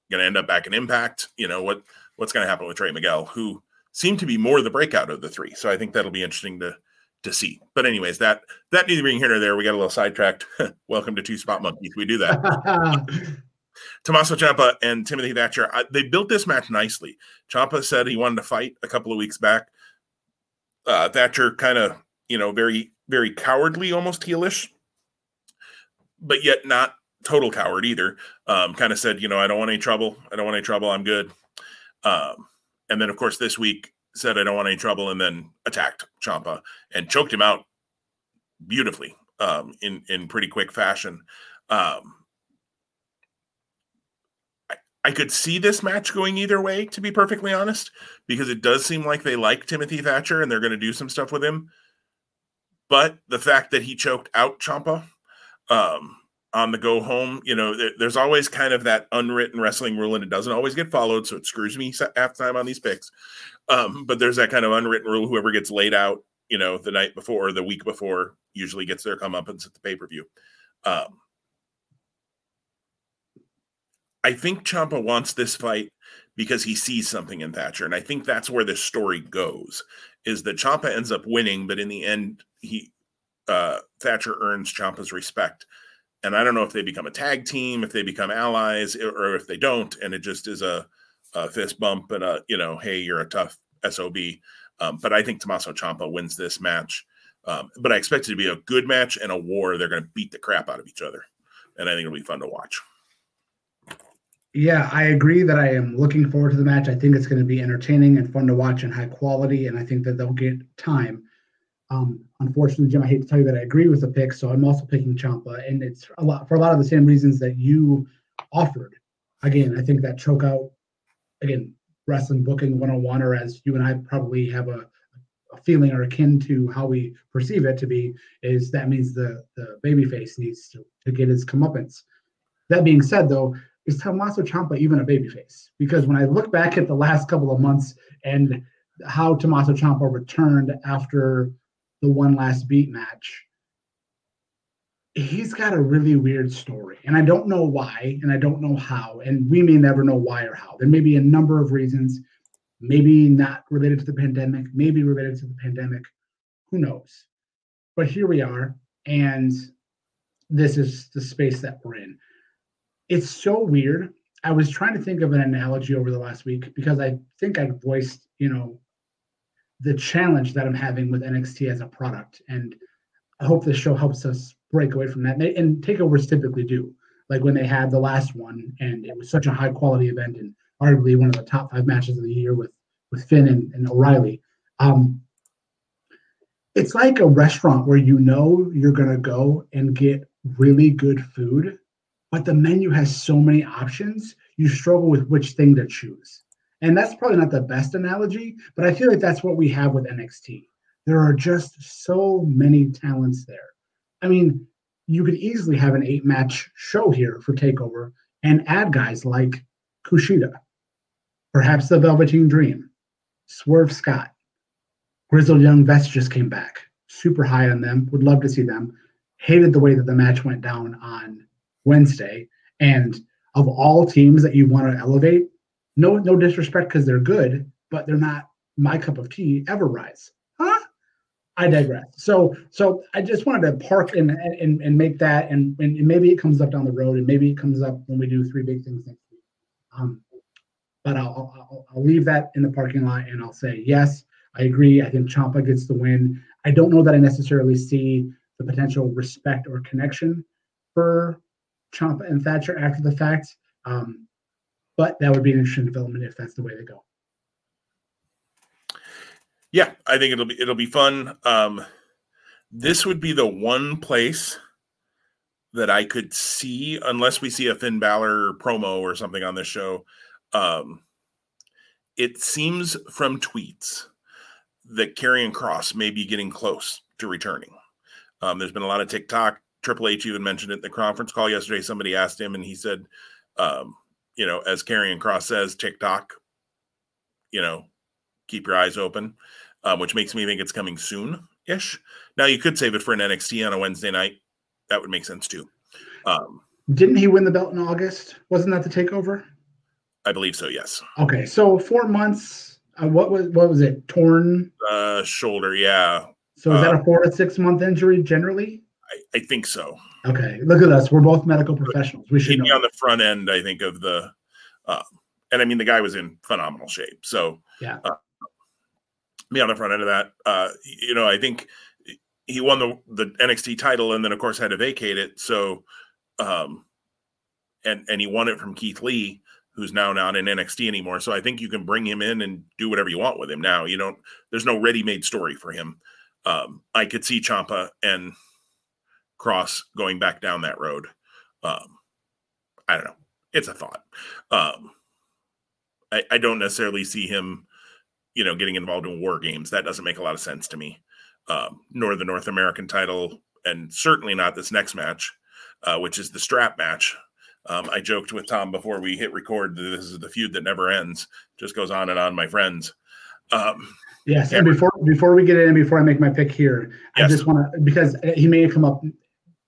going to end up back in Impact? You know what what's going to happen with Trey Miguel, who seemed to be more the breakout of the three. So I think that'll be interesting to to see. But anyways, that that neither being here nor there, we got a little sidetracked. Welcome to Two Spot Monkeys. We do that. Tommaso Ciampa and Timothy Thatcher, I, they built this match nicely. Ciampa said he wanted to fight a couple of weeks back. Uh, Thatcher kind of, you know, very, very cowardly, almost heelish, but yet not total coward either. Um, kind of said, you know, I don't want any trouble. I don't want any trouble. I'm good. Um, and then, of course, this week said, I don't want any trouble, and then attacked Ciampa and choked him out beautifully um, in, in pretty quick fashion. Um, I, could see this match going either way, to be perfectly honest, because it does seem like they like Timothy Thatcher and they're going to do some stuff with him. But the fact that he choked out Ciampa um, on the go home. You know, there, there's always kind of that unwritten wrestling rule, and it doesn't always get followed, so it screws me half time on these picks. Um, but there's that kind of unwritten rule: whoever gets laid out, you know, the night before or the week before, usually gets their comeuppance at the pay per view. Um, I think Ciampa wants this fight because he sees something in Thatcher, and I think that's where this story goes: is that Ciampa ends up winning, but in the end, he uh, Thatcher earns Ciampa's respect and I don't know if they become a tag team, if they become allies, or if they don't, and it just is a, a fist bump and a you know, hey, you're a tough sob. Um, but I think Tommaso Ciampa wins this match. Um, but I expect it to be a good match and a war. They're going to beat the crap out of each other, and I think it'll be fun to watch. Yeah, I agree that I am looking forward to the match. I think it's going to be entertaining and fun to watch and high quality, and I think that they'll get time. Um, unfortunately, Jim, I hate to tell you that I agree with the pick, so I'm also picking Ciampa, and it's a lot for a lot of the same reasons that you offered. Again, I think that choke out, again, wrestling booking 101, or as you and I probably have a, a feeling or akin to how we perceive it to be, is that means the the babyface needs to, to get his comeuppance. That being said, though, is Tommaso Ciampa even a babyface? Because when I look back at the last couple of months and how Tommaso Ciampa returned after the one last beat match, he's got a really weird story. And I don't know why, and I don't know how. And we may never know why or how. There may be a number of reasons, maybe not related to the pandemic, maybe related to the pandemic. Who knows? But here we are. And this is the space that we're in. It's so weird. I was trying to think of an analogy over the last week because I think I voiced, you know, the challenge that I'm having with NXT as a product. And I hope this show helps us break away from that. And, and takeovers typically do. Like when they had the last one, and it was such a high quality event, and arguably one of the top five matches of the year with with Finn and, and O'Reilly. Um, it's like a restaurant where you know you're gonna go and get really good food, but the menu has so many options, you struggle with which thing to choose. And that's probably not the best analogy, but I feel like that's what we have with NXT. There are just so many talents there. I mean, you could easily have an eight match show here for TakeOver and add guys like Kushida, perhaps the Velveteen Dream, Swerve Scott, Grizzled Young Vets just came back. Super high on them. Would love to see them. Hated the way that the match went down on Wednesday. And of all teams that you want to elevate, no no disrespect because they're good, but they're not my cup of tea. Ever-Rise, huh? I digress. So so I just wanted to park and and, and make that, and, and maybe it comes up down the road, and maybe it comes up when we do three big things next week. Um, but I'll, I'll I'll leave that in the parking lot, and I'll say yes, I agree. I think Ciampa gets the win. I don't know that I necessarily see the potential respect or connection for Ciampa and Thatcher after the fact. Um, but that would be an interesting development if that's the way they go. Yeah, I think it'll be it'll be fun. Um, this would be the one place that I could see, unless we see a Finn Balor promo or something on this show. Um, it seems from tweets that Karrion Kross may be getting close to returning. Um, there's been a lot of TikTok. Triple H even mentioned it in the conference call yesterday. Somebody asked him, and he said, um, you know, as Karrion Kross says, TikTok, you know, keep your eyes open, um, which makes me think it's coming soon ish. Now, you could save it for an NXT on a Wednesday night. That would make sense too. Um, Didn't he win the belt in August? Wasn't that the takeover? I believe so, yes. Okay, so four months. Uh, what was what was it? Torn uh, shoulder, yeah. So is that a four to six month injury generally? I, I, think so. Okay, look at us. We're both medical professionals. We should be on the front end. I think of the, uh, and I mean the guy was in phenomenal shape. So yeah, uh, be on the front end of that. Uh, you know, I think he won the the NXT title and then of course had to vacate it. So, um, and and he won it from Keith Lee who's now not in NXT anymore. So I think you can bring him in and do whatever you want with him now. You don't there's no ready-made story for him. Um, I could see Ciampa and Kross going back down that road. Um, I don't know. It's a thought. Um, I, I don't necessarily see him, you know, getting involved in war games. That doesn't make a lot of sense to me. Um, nor the North American title, and certainly not this next match, uh, which is the strap match um, I joked with Tom before we hit record that this is the feud that never ends, just goes on and on, my friends. Um, yes, and before before we get in, before I make my pick here, yes. I just want to because he may come up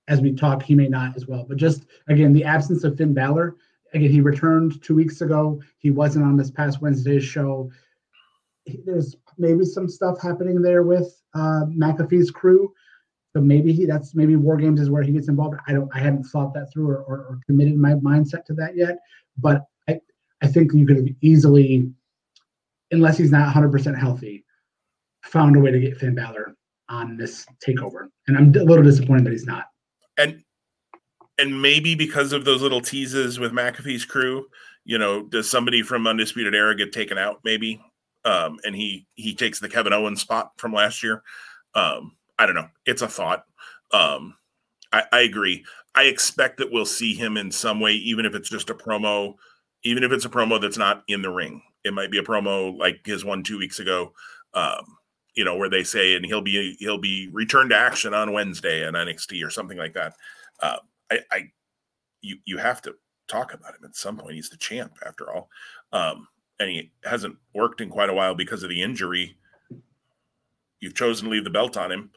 as we talk, he may not as well. But just again, the absence of Finn Balor. Again, he returned two weeks ago. He wasn't on this past Wednesday's show. There's maybe some stuff happening there with uh, McAfee's crew so maybe he that's maybe war games is where he gets involved. I don't I haven't thought that through or, or, or committed my mindset to that yet. But I I think you could have easily, unless he's not 100 percent healthy, found a way to get Finn Balor on this takeover. And I'm a little disappointed that he's not. And and maybe because of those little teases with McAfee's crew, you know, does somebody from Undisputed Era get taken out? Maybe, um, and he he takes the Kevin Owens spot from last year. Um, I don't know. It's a thought. Um, I, I agree. I expect that we'll see him in some way, even if it's just a promo, even if it's a promo that's not in the ring. It might be a promo like his one two weeks ago, um, you know, where they say, and he'll be he'll be returned to action on Wednesday in NXT or something like that. Uh, I, I, you you have to talk about him at some point. He's the champ after all, um, and he hasn't worked in quite a while because of the injury. You've chosen to leave the belt on him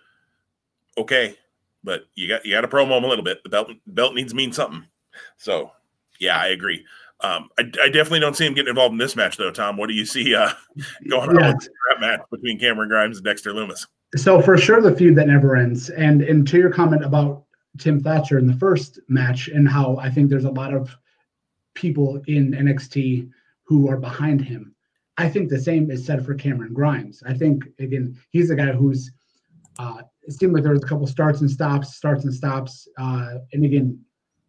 okay, but you got you got to promo him a little bit. The belt belt needs mean something. So yeah, I agree. Um, I, I, definitely don't see him getting involved in this match though, Tom. What do you see uh, going on with that match between Cameron Grimes and Dexter Lumis? So for sure, the feud that never ends. And and to your comment about Tim Thatcher in the first match and how I think there's a lot of people in NXT who are behind him. I think the same is said for Cameron Grimes. I think again he's a guy who's uh, it seemed like there was a couple starts and stops, starts and stops, uh, and again,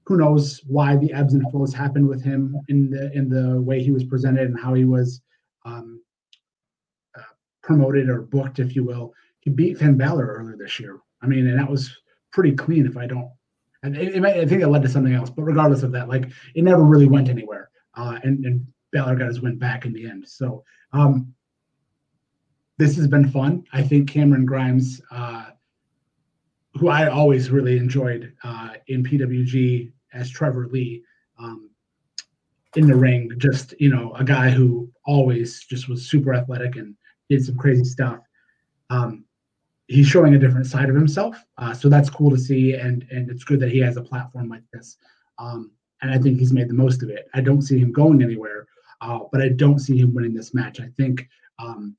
who knows why the ebbs and flows happened with him in the in the way he was presented and how he was um, uh, promoted or booked, if you will. He beat Finn Balor earlier this year. I mean, and that was pretty clean. If I don't, and it, it might, I think it led to something else. But regardless of that, like it never really went anywhere. Uh, and, and Balor got his win back in the end. So um, this has been fun. I think Cameron Grimes, uh, who I always really enjoyed uh, in PWG as Trevor Lee um, in the ring, just you know a guy who always just was super athletic and did some crazy stuff. Um, he's showing a different side of himself, uh, so that's cool to see, and and it's good that he has a platform like this. Um, and I think he's made the most of it. I don't see him going anywhere, uh, but I don't see him winning this match. I think, um,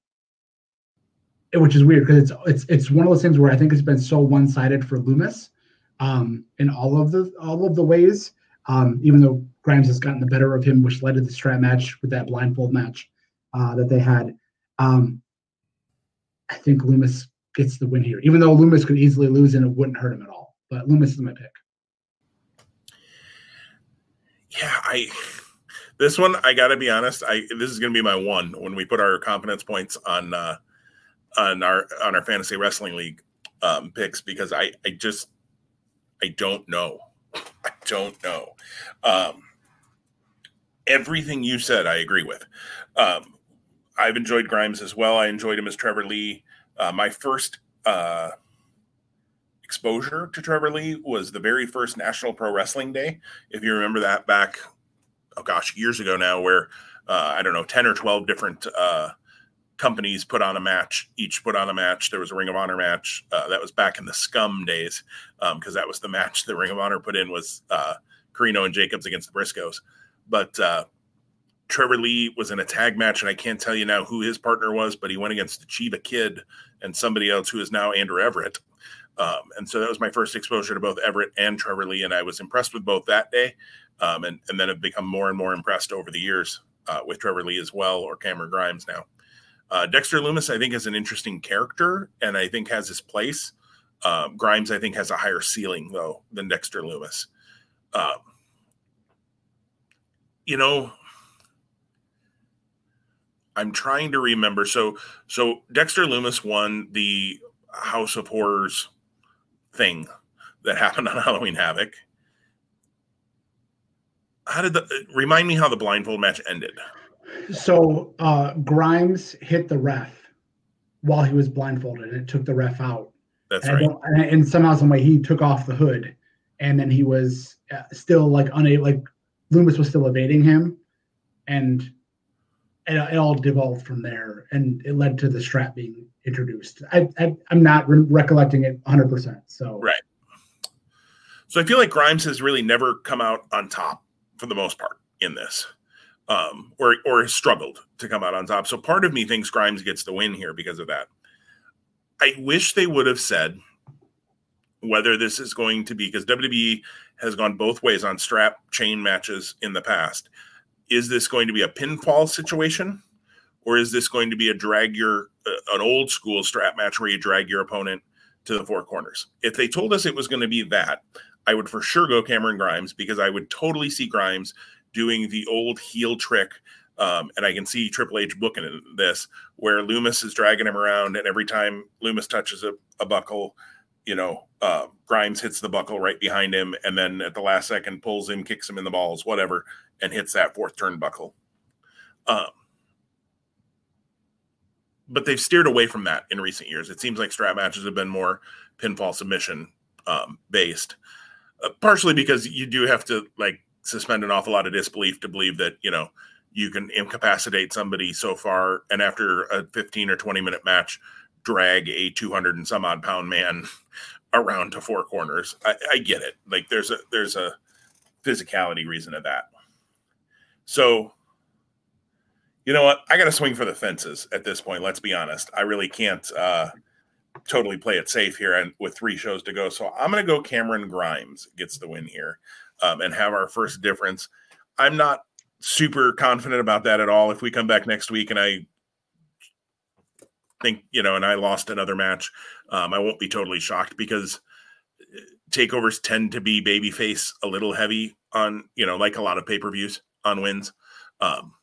which is weird because it's it's it's one of those things where I think it's been so one sided for Lumis um, in all of the all of the ways. Um, even though Grimes has gotten the better of him, which led to the strap match with that blindfold match uh, that they had. Um, I think Lumis gets the win here, even though Lumis could easily lose and it wouldn't hurt him at all. But Lumis is my pick. Yeah, I this one I got to be honest. I this is to be my one when we put our confidence points on uh, on our on our fantasy wrestling league um, picks because I I just I don't know. I don't know. Um, everything you said, I agree with. Um, I've enjoyed Grimes as well. I enjoyed him as Trevor Lee. Uh, my first uh, exposure to Trevor Lee was the very first National Pro Wrestling Day. If you remember that back, oh gosh, years ago now, where uh, I don't know, 10 or 12 different uh, companies put on a match. Each put on a match. There was a Ring of Honor match. Uh, that was back in the Scum days, because um, that was the match the Ring of Honor put in was uh, Corino and Jacobs against the Briscoes. But uh, Trevor Lee was in a tag match, and I can't tell you now who his partner was, but he went against the Chiba Kid and somebody else who is now Andrew Everett. Um, and so that was my first exposure to both Everett and Trevor Lee, and I was impressed with both that day, um, and and then have become more and more impressed over the years uh, with Trevor Lee as well, or Cameron Grimes now. Uh, Dexter Lumis, I think, is an interesting character and I think has his place. Um, Grimes, I think, has a higher ceiling though than Dexter Lumis. Um, you know, I'm trying to remember. So, so Dexter Lumis won the House of Horrors thing that happened on Halloween Havoc. How did the remind me how the blindfold match ended? So uh, Grimes hit the ref while he was blindfolded, and it took the ref out. That's and right. And somehow, some way, he took off the hood, and then he was uh, still like unable. Like Lumis was still evading him, and it, it, all devolved from there, and it led to the strap being introduced. I, I am not re- recollecting it 100. percent So right. So I feel like Grimes has really never come out on top for the most part in this um, or or struggled to come out on top. So part of me thinks Grimes gets the win here because of that. I wish they would have said whether this is going to be because WWE has gone both ways on strap chain matches in the past. Is this going to be a pinfall situation, or is this going to be a drag your uh, an old school strap match where you drag your opponent to the four corners? If they told us it was going to be that, I would for sure go Cameron Grimes because I would totally see Grimes doing the old heel trick. Um, and I can see Triple H booking this where Lumis is dragging him around, and every time Lumis touches a, a buckle, you know, uh, Grimes hits the buckle right behind him, and then at the last second pulls him, kicks him in the balls, whatever, and hits that fourth turnbuckle. Um, but they've steered away from that in recent years. It seems like strap matches have been more pinfall submission um, based, uh, partially because you do have to like suspend an awful lot of disbelief to believe that you know you can incapacitate somebody so far and after a 15 or 20 minute match drag a 200 and some odd pound man around to four corners. I, I get it. Like there's a there's a physicality reason to that. So you know what? I gotta swing for the fences at this point let's be honest. I really can't uh totally play it safe here and with three shows to go. So i'm gonna go cameron grimes gets the win here um, and have our first difference. I'm not super confident about that at all. If we come back next week and I think you know, and I lost another match, um, I won't be totally shocked because uh, takeovers tend to be babyface a little heavy on you know, like a lot of pay per views on wins. Um,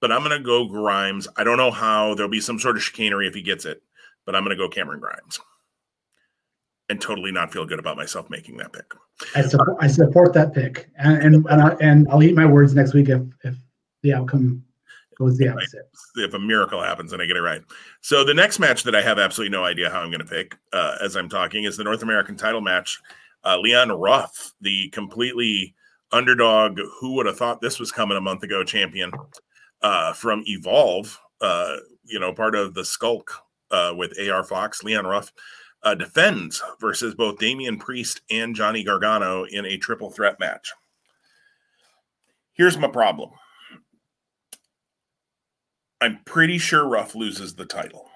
but I'm gonna go Grimes. I don't know how there'll be some sort of chicanery if he gets it, but I'm gonna go Cameron Grimes and totally not feel good about myself making that pick. I support, I support that pick, and and and, I, and I'll eat my words next week if if the outcome goes the opposite. If a miracle happens and I get it right. So the next match that I have absolutely no idea how I'm going to pick uh, as I'm talking is the North American title match. Uh, Leon Ruff, the completely underdog, who would have thought this was coming a month ago, champion uh, from Evolve, uh, you know, part of the Skulk uh, with AR Fox, Leon Ruff uh, defends versus both Damian Priest and Johnny Gargano in a triple threat match. Here's my problem. I'm pretty sure Ruff loses the title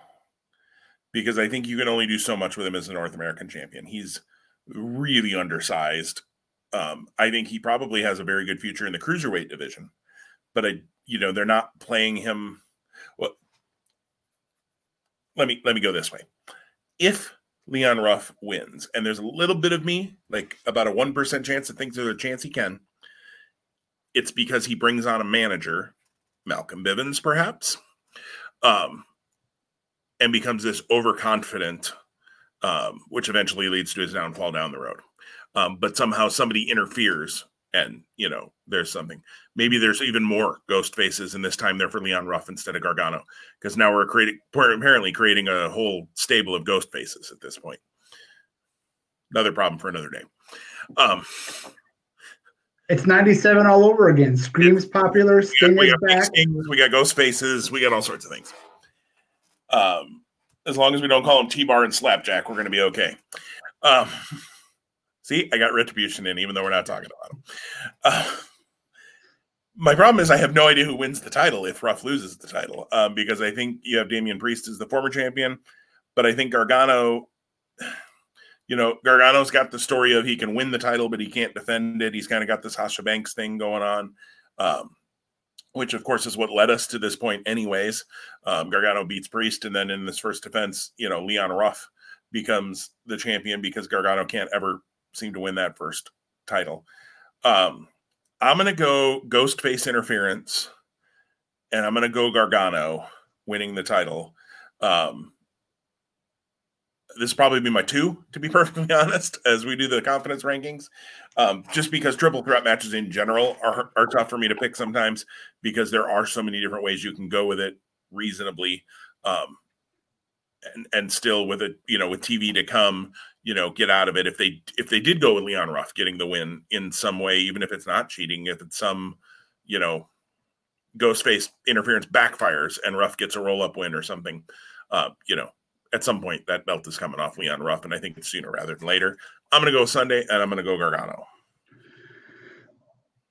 because I think you can only do so much with him as a North American champion. He's really undersized. Um, I think he probably has a very good future in the cruiserweight division, but I, you know, they're not playing him. Well, let me let me go this way. If Leon Ruff wins. And there's a little bit of me, like about a 1% chance that thinks there's a chance he can. It's because he brings on a manager, Malcolm Bivens, perhaps, um, and becomes this overconfident, um, which eventually leads to his downfall down the road. Um, but somehow somebody interferes and you know there's something. Maybe there's even more ghost faces and this time they're for leon ruff instead of gargano because now we're creating apparently creating a whole stable of ghost faces at this point. Another problem for another day. Um it's 97 all over again. Screams popular sting we got, we got, we got ghost faces we got all sorts of things. Um as long as we don't call them t-bar and slapjack we're going to be okay. Um See, I got retribution in, even though we're not talking about him. Uh, my problem is I have no idea who wins the title if Ruff loses the title, um, because I think you have Damian Priest as the former champion, but I think Gargano, you know, Gargano's got the story of he can win the title, but he can't defend it. He's kind of got this Sasha Banks thing going on, um, which of course is what led us to this point, anyways. Um, Gargano beats Priest, and then in this first defense, you know, Leon Ruff becomes the champion because Gargano can't ever seem to win that first title. Um, I'm going to go Ghostface Interference, and I'm going to go Gargano winning the title. Um, this probably be my two, to be perfectly honest, as we do the confidence rankings. Um, just because triple threat matches in general are, are tough for me to pick sometimes because there are so many different ways you can go with it reasonably. Um, and, and still with it, you know, with TV to come, you know get out of it if they if they did go with Leon Ruff getting the win in some way, even if it's not cheating, if it's some you know Ghostface interference backfires and Ruff gets a roll up win or something, uh, you know, at some point that belt is coming off Leon Ruff, and I think it's sooner rather than later. I'm to go Sunday, and I'm to go Gargano.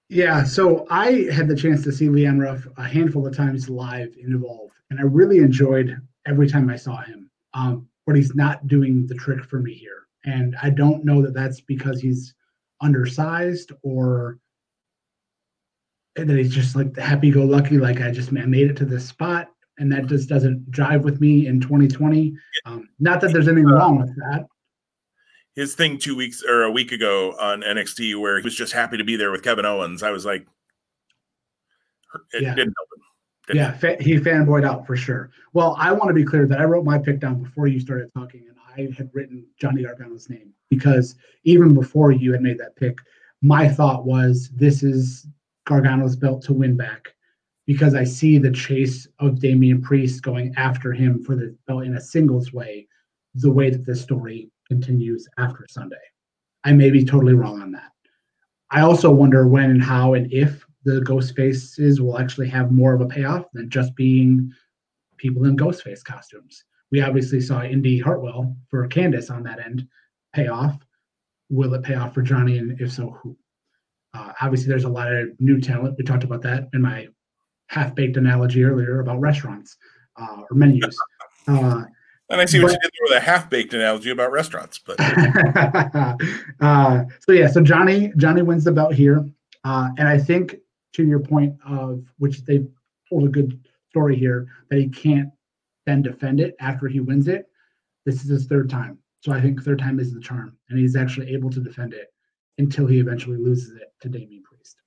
Yeah, so I had the chance to see Leon Ruff a handful of times live in Evolve, and I really enjoyed every time I saw him. Um, but he's not doing the trick for me here. And I don't know that that's because he's undersized or that he's just like the happy go lucky, like I just I made it to this spot. And that just doesn't drive with me in 2020. Um, not that there's anything wrong with that. His thing two weeks or a week ago on NXT where he was just happy to be there with Kevin Owens. I was like, it yeah. didn't help yeah, fa- he fanboyed out for sure. Well, I want to be clear that I wrote my pick down before you started talking, and I had written Johnny Gargano's name because even before you had made that pick, my thought was this is Gargano's belt to win back because I see the chase of Damian Priest going after him for the belt in a singles way, the way that this story continues after Sunday. I may be totally wrong on that. I also wonder when and how and if the ghost faces will actually have more of a payoff than just being people in ghost face costumes. We obviously saw Indi Hartwell for Candice on that end pay off. Will it pay off for Johnny? And if so, who? Uh, obviously, there's a lot of new talent. We talked about that in my half baked analogy earlier about restaurants uh, or menus. Uh, and I see what but, you did there with a half baked analogy about restaurants. But uh, so yeah, so Johnny Johnny wins the belt here, uh, and I think to your point of which they told a good story here that he can't then defend it after he wins it. This is his third time. So I think third time is the charm. And he's actually able to defend it until he eventually loses it to Damian Priest.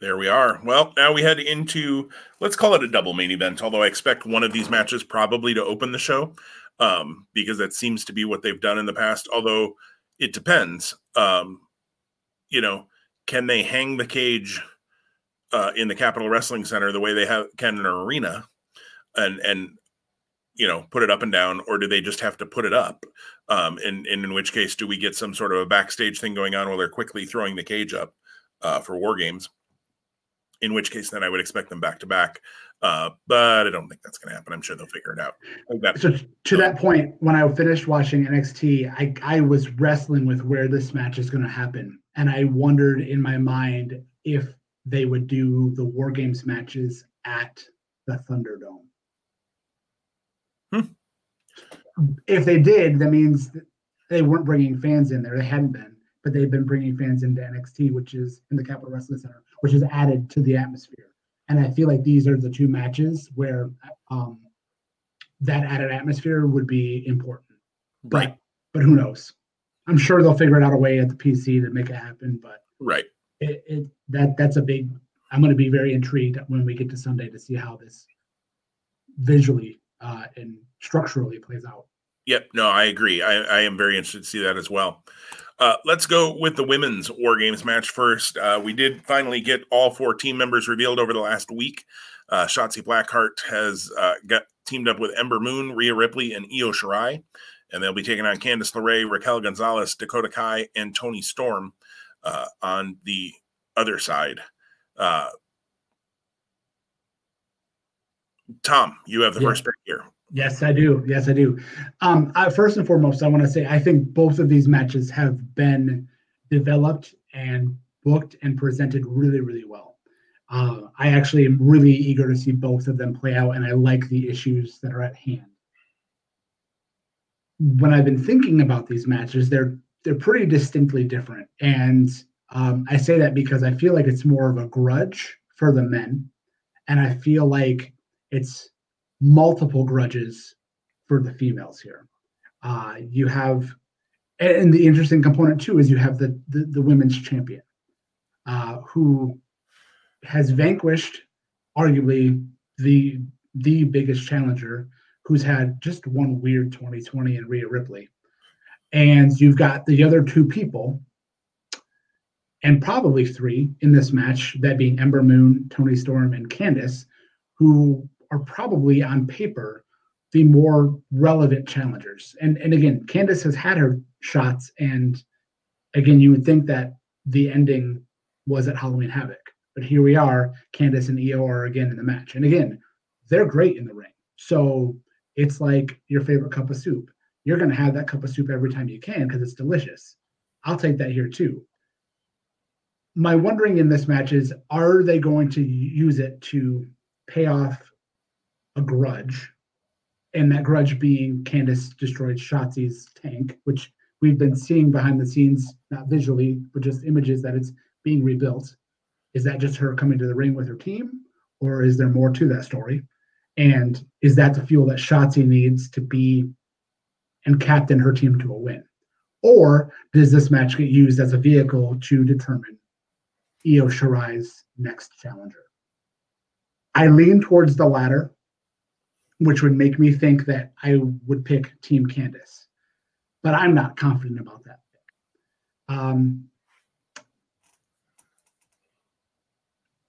There we are. Well, now we head into let's call it a double main event, although I expect one of these matches probably to open the show um, because that seems to be what they've done in the past. Although it depends. Um, you know, can they hang the cage uh, in the Capitol Wrestling Center the way they have can in an arena, and and you know put it up and down, or do they just have to put it up? Um, and, and in which case, do we get some sort of a backstage thing going on while they're quickly throwing the cage up uh, for war games? In which case, then I would expect them back to back. Uh, but I don't think that's going to happen. I'm sure they'll figure it out. That, so to that point, when I finished watching NXT, I, I was wrestling with where this match is going to happen, and I wondered in my mind if they would do the War Games matches at the Thunderdome. Hmm. If they did, that means they weren't bringing fans in there. They hadn't been, but they've been bringing fans into NXT, which is in the Capitol Wrestling Center, which is added to the atmosphere. And I feel like these are the two matches where um, that added atmosphere would be important. Right. But, but who knows? I'm sure they'll figure it out a way at the PC to make it happen. But right, it, it that that's a big. I'm going to be very intrigued when we get to Sunday to see how this visually uh, and structurally plays out. Yep. No, I agree. I, I am very interested to see that as well. Uh, let's go with the women's War Games match first. Uh, we did finally get all four team members revealed over the last week. Uh, Shotzi Blackheart has uh, got teamed up with Ember Moon, Rhea Ripley, and Io Shirai, and they'll be taking on Candice LeRae, Raquel Gonzalez, Dakota Kai, and Toni Storm uh, on the other side. Uh, Tom, you have the yeah. first pick here. Yes, I do. Yes, I do. Um, I, first and foremost, I want to say I think both of these matches have been developed and booked and presented really, really well. Uh, I actually am really eager to see both of them play out, and I like the issues that are at hand. When I've been thinking about these matches, they're they're pretty distinctly different, and um, I say that because I feel like it's more of a grudge for the men, and I feel like it's multiple grudges for the females here. Uh, you have, and the interesting component too is you have the the, the women's champion, uh, who has vanquished arguably the the biggest challenger, who's had just one weird 2020 in Rhea Ripley, and you've got the other two people, and probably three in this match, that being Ember Moon, Toni Storm, and Candice, who are probably on paper the more relevant challengers. And and again, Candice has had her shots, and again, you would think that the ending was at Halloween Havoc, but here we are. Candice and Io are again in the match, and again, they're great in the ring. So it's like your favorite cup of soup. You're going to have that cup of soup every time you can because it's delicious. I'll take that here too. My wondering in this match is are they going to use it to pay off a grudge, and that grudge being Candice destroyed Shotzi's tank, which we've been seeing behind the scenes, not visually, but just images that it's being rebuilt. Is that just her coming to the ring with her team, or is there more to that story? And is that the fuel that Shotzi needs to be and captain her team to a win? Or does this match get used as a vehicle to determine Io Shirai's next challenger? I lean towards the latter which would make me think that I would pick Team Candice. But I'm not confident about that. Um,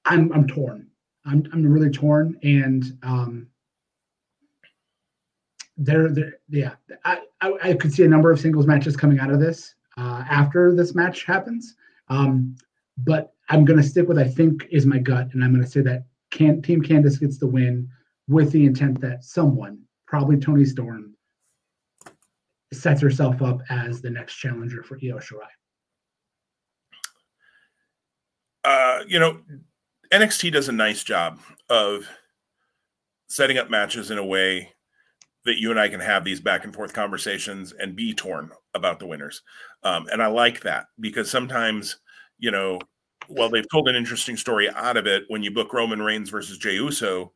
I'm I'm torn. I'm I'm really torn, and um, there there yeah, I, I, I could see a number of singles matches coming out of this uh, after this match happens. Um, but I'm gonna stick with I think is my gut, and I'm gonna say that can Team Candice gets the win with the intent that someone, probably Toni Storm, sets herself up as the next challenger for Io Shirai. Uh, you know, NXT does a nice job of setting up matches in a way that you and I can have these back and forth conversations and be torn about the winners. Um, and I like that because sometimes, you know, well, they've told an interesting story out of it. When you book Roman Reigns versus Jey Uso,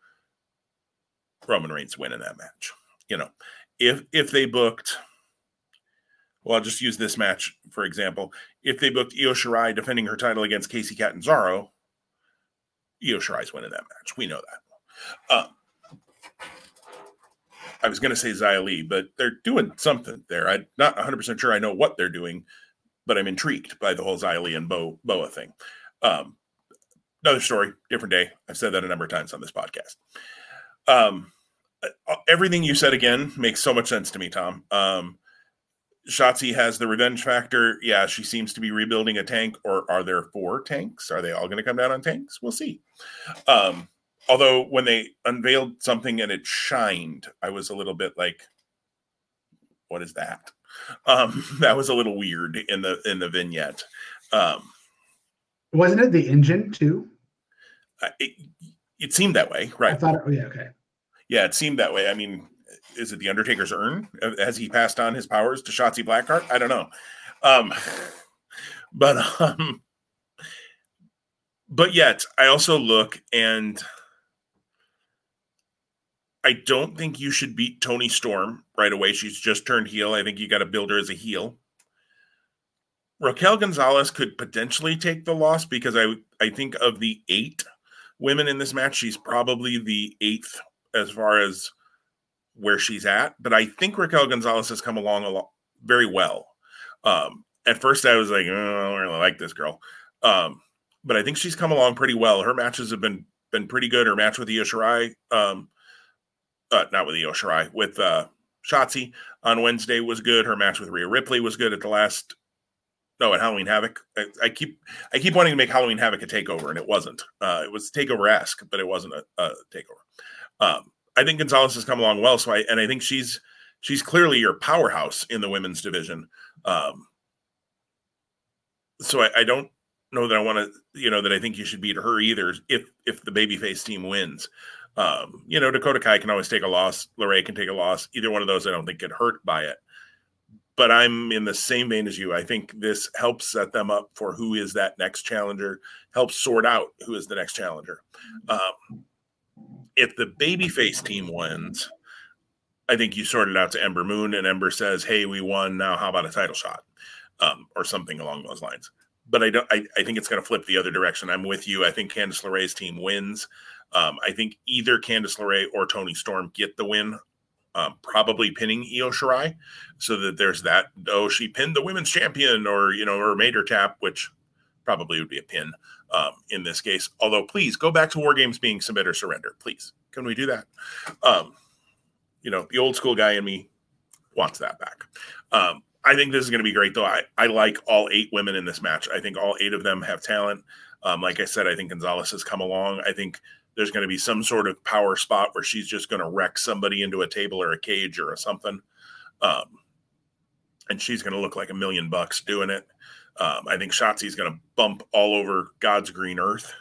Roman Reigns win in that match. You know, if if they booked, well, I'll just use this match for example. If they booked Io Shirai defending her title against Kacy Catanzaro, Io Shirai's winning that match. We know that. Uh, I was going to say Xia Li, but they're doing something there. I'm not 100% sure I know what they're doing, but I'm intrigued by the whole Xia Li and Bo, Boa thing. Um, another story, different day. I've said that a number of times on this podcast. Um, uh, everything you said again makes so much sense to me, Tom. Um, Shotzi has the revenge factor. Yeah, she seems to be rebuilding a tank, or are there four tanks? Are they all going to come down on tanks? We'll see. Um, although when they unveiled something and it shined, I was a little bit like, "What is that?" Um, that was a little weird in the in the vignette. Um, Wasn't it the engine too? It, it seemed that way, right? I thought. It, oh, yeah, okay. Yeah, it seemed that way. I mean, is it the Undertaker's urn? Has he passed on his powers to Shotzi Blackheart? I don't know. Um, but um, but yet I also look and I don't think you should beat Toni Storm right away. She's just turned heel. I think you got to build her as a heel. Raquel Gonzalez could potentially take the loss because I I think of the eight women in this match, she's probably the eighth as far as where she's at. But I think Raquel Gonzalez has come along a lot very well. Um, at first, I was like, oh, I don't really like this girl, um, but I think she's come along pretty well. Her matches have been been pretty good. Her match with Io Shirai, um, uh, not with Io Shirai, with uh, Shotzi on Wednesday was good. Her match with Rhea Ripley was good at the last. No, at Halloween Havoc. I, I keep I keep wanting to make Halloween Havoc a takeover, and it wasn't. Uh, it was takeover esque, but it wasn't a, a takeover. Um, I think Gonzalez has come along well. So I and I think she's she's clearly your powerhouse in the women's division. Um, so I, I don't know that I want to, you know, that I think you should beat her either. If if the babyface team wins, um, you know, Dakota Kai can always take a loss. LeRae can take a loss. Either one of those, I don't think get hurt by it. But I'm in the same vein as you. I think this helps set them up for who is that next challenger. Helps sort out who is the next challenger. Um, if the babyface team wins, I think you sort it out to Ember Moon, and Ember says, "Hey, we won. Now, how about a title shot?" Um, or something along those lines. But I don't. I, I think it's going to flip the other direction. I'm with you. I think Candice LeRae's team wins. Um, I think either Candice LeRae or Toni Storm get the win, um, probably pinning Io Shirai, so that there's that. Oh, she pinned the women's champion, or you know, or made her tap, which probably would be a pin um, in this case. Although, please go back to War Games being submit or surrender. Please, can we do that? Um, you know, the old school guy in me wants that back. Um, I think this is going to be great, though. I, I like all eight women in this match. I think all eight of them have talent. Um, like I said, I think Gonzalez has come along. I think there's going to be some sort of power spot where she's just going to wreck somebody into a table or a cage or a something. Um, and she's going to look like a million bucks doing it. Um, I think Shotzi is going to bump all over God's green earth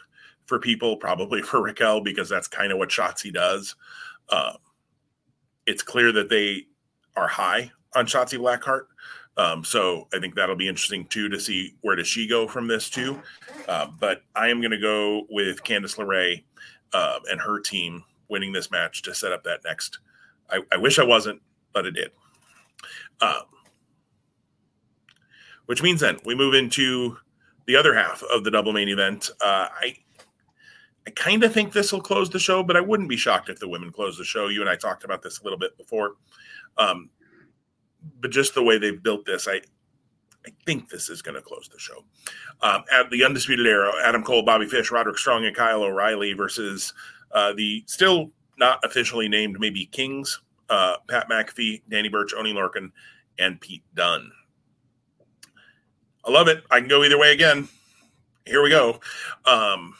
for people, probably for Raquel, because that's kind of what Shotzi does. Um, it's clear that they are high on Shotzi Blackheart. Um, so I think that'll be interesting too to see where does she go from this too. Uh, but I am going to go with Candice LeRae uh, and her team winning this match to set up that next. I, I wish I wasn't, but it did. Um, which means then we move into the other half of the double main event. Uh, I I kind of think this will close the show, but I wouldn't be shocked if the women close the show. You and I talked about this a little bit before, um, but just the way they've built this, I I think this is going to close the show. Um, at the Undisputed Era, Adam Cole, Bobby Fish, Roderick Strong, and Kyle O'Reilly versus uh, the still not officially named maybe Kings, uh, Pat McAfee, Danny Burch, Oney Lorcan, and Pete Dunne. I love it. I can go either way again. Here we go. Um,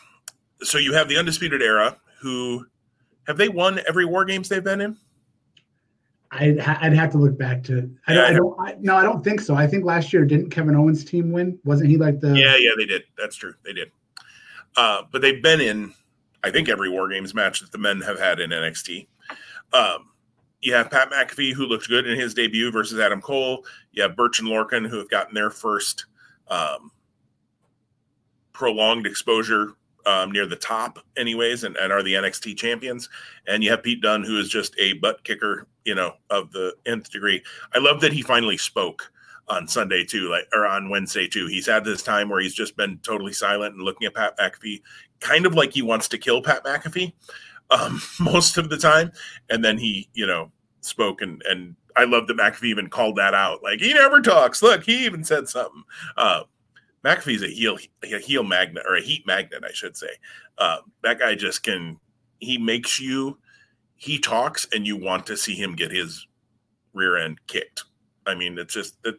so you have the Undisputed Era, who have they won every War Games they've been in? I'd, I'd have to look back to. I don't. I don't I, no, I don't think so. I think last year didn't Kevin Owens' team win? Wasn't he like the? Yeah, yeah, they did. That's true. They did. Uh, but they've been in, I think, every War Games match that the men have had in NXT. Um, you have Pat McAfee, who looked good in his debut versus Adam Cole. You have Burch and Lorcan, who have gotten their first um, prolonged exposure um, near the top, anyways, and, and are the NXT champions. And you have Pete Dunne, who is just a butt kicker, you know, of the nth degree. I love that he finally spoke on Sunday too, like or on Wednesday too. He's had this time where he's just been totally silent and looking at Pat McAfee, kind of like he wants to kill Pat McAfee um, most of the time. And then he, you know, spoke and and I love that McAfee even called that out. Like he never talks. Look, he even said something. Uh, McAfee's a heel a heel magnet or a heat magnet, I should say. Uh, that guy just can. He makes you. He talks, and you want to see him get his rear end kicked. I mean, it's just the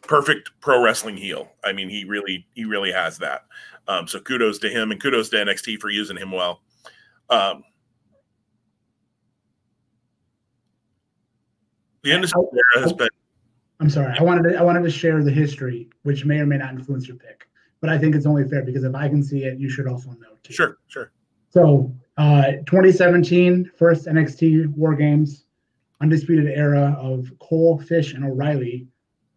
perfect pro wrestling heel. I mean, he really he really has that. Um, so kudos to him, and kudos to NXT for using him well. Um, the industry has been I'm sorry. I wanted to I wanted to share the history, which may or may not influence your pick, but I think it's only fair because if I can see it, you should also know too. Sure, sure. So, uh, 2017 first NXT War Games, undisputed era of Cole, Fish, and O'Reilly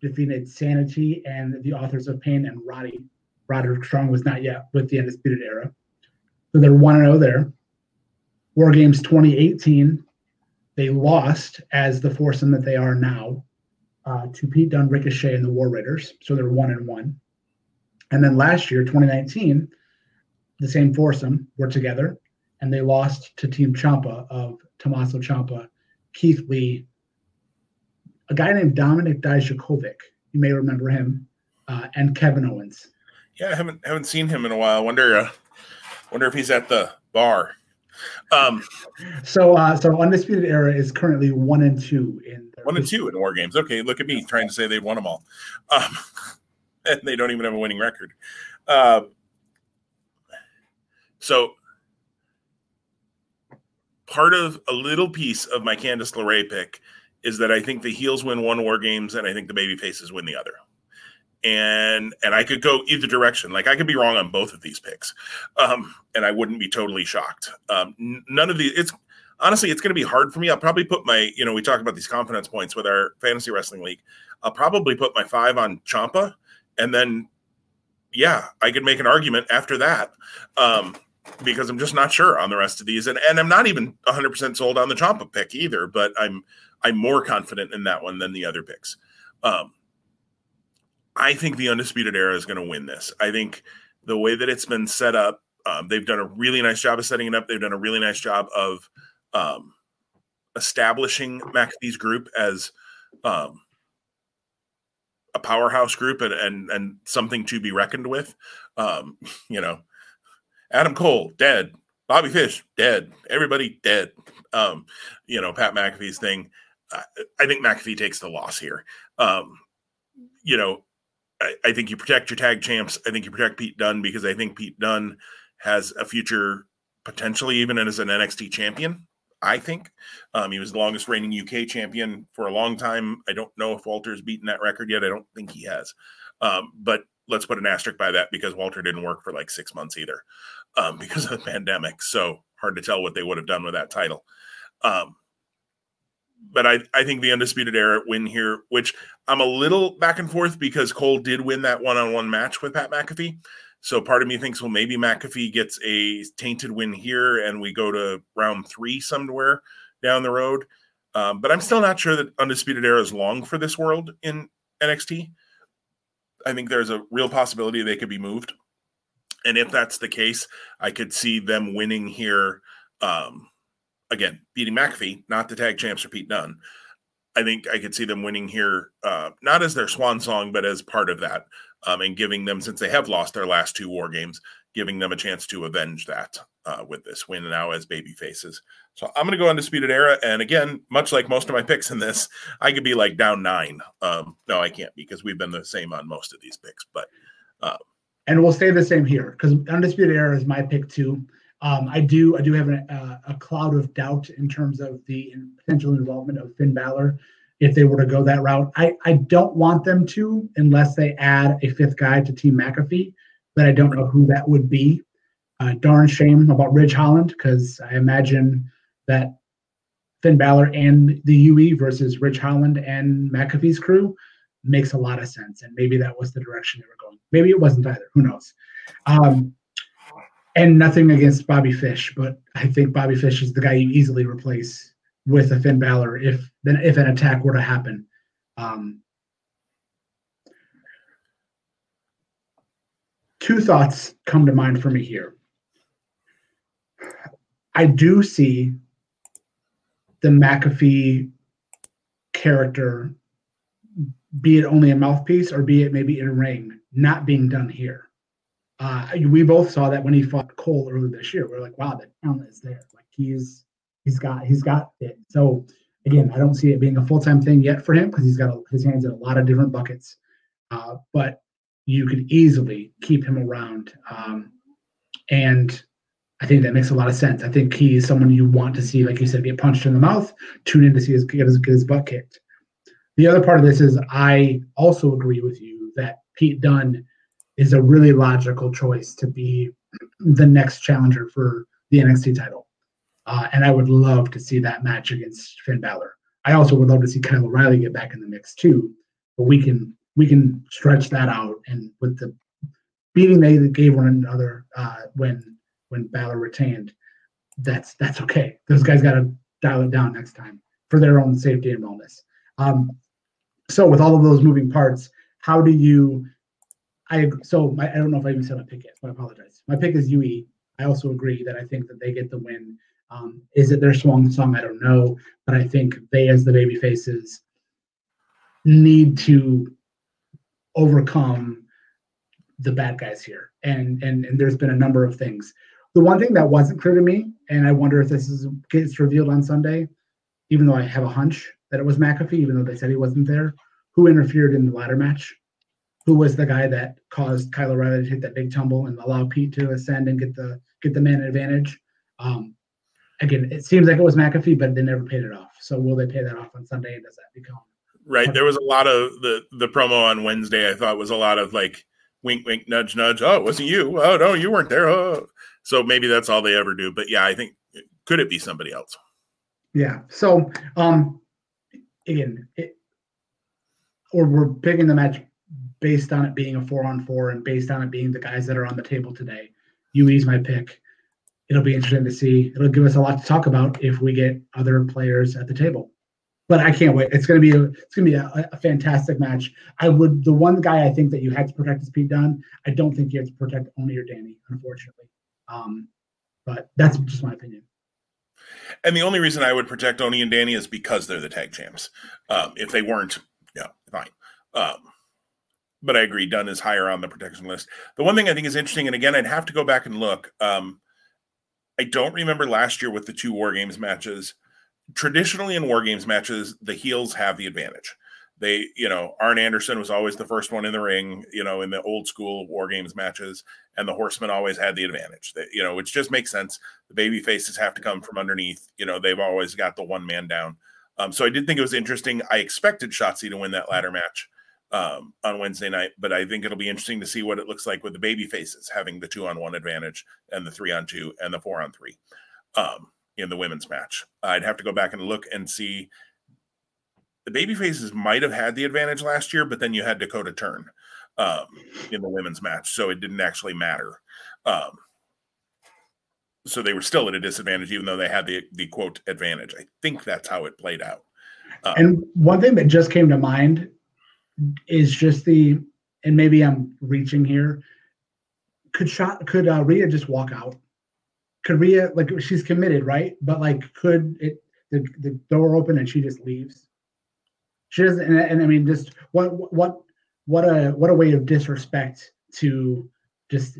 defeated Sanity and the Authors of Pain and Roddy. Roderick Strong was not yet with the undisputed era, so they're one zero there. War Games 2018, they lost as the foursome that they are now uh, to Pete Dunne, Ricochet, and the War Raiders. So they're one and one. And then last year, 2019, the same foursome were together and they lost to Team Ciampa of Tommaso Ciampa, Keith Lee, a guy named Dominik Dijakovic. You may remember him, uh, and Kevin Owens. Yeah, I haven't haven't seen him in a while. Wonder uh, wonder if he's at the bar. Um, so uh, so undisputed era is currently one and two in one and two in war games. Okay, look at me trying to say they won them all, um, and they don't even have a winning record. Uh, so part of a little piece of my Candice LeRae pick is that I think the heels win one war games and I think the baby faces win the other and and I could go either direction. Like I could be wrong on both of these picks, um, and I wouldn't be totally shocked. Um, none of the it's honestly it's going to be hard for me. I'll probably put my you know we talk about these confidence points with our fantasy wrestling league. I'll probably put my five on Ciampa, and then yeah, I could make an argument after that. Um, because I'm just not sure on the rest of these, and, and I'm not even 100 percent sold on the Ciampa pick either. But I'm I'm more confident in that one than the other picks. Um, I think the Undisputed Era is going to win this. I think the way that it's been set up, um, they've done a really nice job of setting it up. They've done a really nice job of um, establishing McAfee's group as um, a powerhouse group and, and and something to be reckoned with. Um, you know, Adam Cole dead, Bobby Fish dead, everybody dead. Um, you know, Pat McAfee's thing. I, I think McAfee takes the loss here. Um, you know, I, I, think you protect your tag champs. I think you protect Pete Dunne because I think Pete Dunne has a future potentially even as an NXT champion. I think um, he was the longest reigning UK champion for a long time. I don't know if Walter's beaten that record yet. I don't think he has. Um, but let's put an asterisk by that because Walter didn't work for like six months either um, because of the pandemic. So hard to tell what they would have done with that title. Um, but I, I think the undisputed era win here, which I'm a little back and forth because Cole did win that one on one match with Pat McAfee. So part of me thinks, well, maybe McAfee gets a tainted win here and we go to round three somewhere down the road. Um, but I'm still not sure that Undisputed Era is long for this world in NXT. I think there's a real possibility they could be moved. And if that's the case, I could see them winning here. Um, again, beating McAfee, not the tag champs or Pete Dunne. I think I could see them winning here, uh, not as their swan song, but as part of that, um, and giving them, since they have lost their last two war games, giving them a chance to avenge that uh, with this win now as baby faces. So I'm going to go undisputed era, and again, much like most of my picks in this, I could be like down nine. Um, no, I can't because we've been the same on most of these picks, but. Uh, and we'll stay the same here because undisputed era is my pick too. Um, I do I do have a, a, a, cloud of doubt in terms of the potential involvement of Finn Balor if they were to go that route. I, I don't want them to unless they add a fifth guy to Team McAfee, but I don't know who that would be. Uh, darn shame about Ridge Holland because I imagine that Finn Balor and the UE versus Ridge Holland and McAfee's crew makes a lot of sense. And maybe that was the direction they were going. Maybe it wasn't either. Who knows? Um, and nothing against Bobby Fish, but I think Bobby Fish is the guy you easily replace with a Finn Balor if then if an attack were to happen. Um, two thoughts come to mind for me here. I do see the McAfee character, be it only a mouthpiece or be it maybe in a ring, not being done here. Uh, we both saw that when he fought Cole earlier this year. We are like, wow, the talent is there. Like he's he's got he's got it. So again, I don't see it being a full time thing yet for him because he's got a, his hands in a lot of different buckets. Uh, but you could easily keep him around. Um, and I think that makes a lot of sense. I think he is someone you want to see, like you said, get punched in the mouth, tune in to see his get his, get his butt kicked. The other part of this is I also agree with you that Pete Dunne is a really logical choice to be the next challenger for the NXT title. Uh, and I would love to see that match against Finn Balor. I also would love to see Kyle O'Reilly get back in the mix too. But we can we can stretch that out. And with the beating they gave one another uh, when when Balor retained, that's that's okay. Those guys got to dial it down next time for their own safety and wellness. Um, so with all of those moving parts, how do you? I so my, I don't know if I even said my pick yet, but I apologize. My pick is UE. I also agree that I think that they get the win. Um, is it their swan song? I don't know, but I think they, as the baby faces, need to overcome the bad guys here. And and and there's been a number of things. The one thing that wasn't clear to me, and I wonder if this is gets revealed on Sunday, even though I have a hunch that it was McAfee, even though they said he wasn't there, who interfered in the ladder match? Who was the guy that caused Kyle O'Reilly to hit that big tumble and allow Pete to ascend and get the get the man advantage? Um, again, it seems like it was McAfee, but they never paid it off. So will they pay that off on Sunday? And does that become Right. There was a lot of the the promo on Wednesday. I thought was a lot of like wink, wink, nudge, nudge. Oh, it wasn't you. Oh no, you weren't there. Oh. So maybe that's all they ever do. But yeah, I think could it be somebody else? Yeah. So um again, it, or we're picking the match based on it being a four on four and based on it being the guys that are on the table today. UE's my pick. It'll be interesting to see. It'll give us a lot to talk about if we get other players at the table but I can't wait. It's gonna be a it's gonna be a, a, fantastic match. I would the one guy I think that you had to protect is Pete Dunne. I don't think you have to protect Oney or Danny, unfortunately. Um, but that's just my opinion. And the only reason I would protect Oney and Danny is because they're the tag champs. Um, if they weren't, yeah, fine. Um, but I agree, Dunne is higher on the protection list. The one thing I think is interesting, and again, I'd have to go back and look. Um, I don't remember last year with the two War Games matches traditionally in war games matches, the heels have the advantage. They, you know, Arn Anderson was always the first one in the ring, you know, in the old school war games matches, and the horsemen always had the advantage. They, you know, which just makes sense. The baby faces have to come from underneath. You know, they've always got the one man down. Um, so I did think it was interesting. I expected Shotzi to win that ladder match um, on Wednesday night, but I think it'll be interesting to see what it looks like with the baby faces having the two on one advantage and the three on two and the four on three. Um, in the women's match. I'd have to go back and look and see. The baby faces might have had the advantage last year, but then you had Dakota Turn um, in the women's match, so it didn't actually matter. Um, so they were still at a disadvantage, even though they had the the quote advantage. I think that's how it played out. Um, and one thing that just came to mind is just the, and maybe I'm reaching here. Could shot could uh, Rhea just walk out? could Rhea like she's committed, right? But like, could it the, the door open and she just leaves? She doesn't, and, and I mean, just what what what a what a way of disrespect to just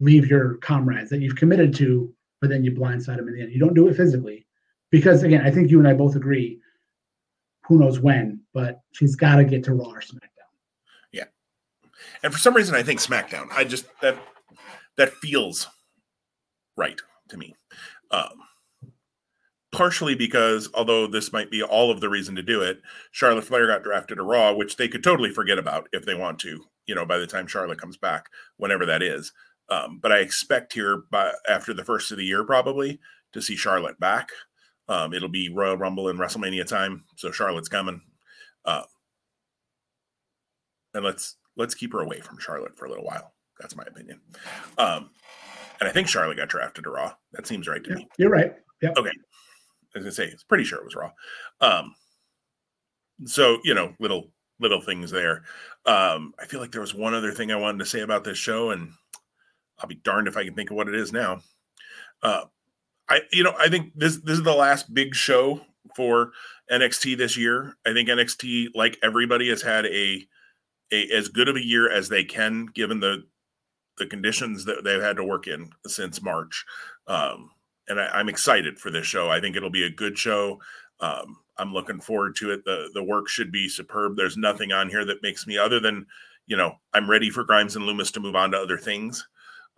leave your comrades that you've committed to, but then you blindside them in the end. You don't do it physically, because again, I think you and I both agree. Who knows when, but she's got to get to Raw or SmackDown. Yeah, and for some reason, I think SmackDown. I just that that feels right to me. Um, partially because although this might be all of the reason to do it, Charlotte Flair got drafted to Raw, which they could totally forget about if they want to. You know, by the time Charlotte comes back, whenever that is. Um, but I expect here by after the first of the year probably to see Charlotte back. Um, it'll be Royal Rumble and WrestleMania time, so Charlotte's coming. Uh, and let's let's keep her away from Charlotte for a little while. That's my opinion. Um, and I think Charlotte got drafted to Raw. That seems right to Yeah, me. you're right. Yep. Okay. As I was gonna say, it's pretty sure it was Raw. Um, so you know, little little things there. Um, I feel like there was one other thing I wanted to say about this show, and I'll be darned if I can think of what it is now. Uh, I you know I think this this is the last big show for NXT this year. I think NXT, like everybody, has had a a as good of a year as they can given the the conditions that they've had to work in since March. Um, and I, I'm excited for this show. I think it'll be a good show. Um, I'm looking forward to it. The the work should be superb. There's nothing on here that makes me other than you know I'm ready for Grimes and Lumis to move on to other things.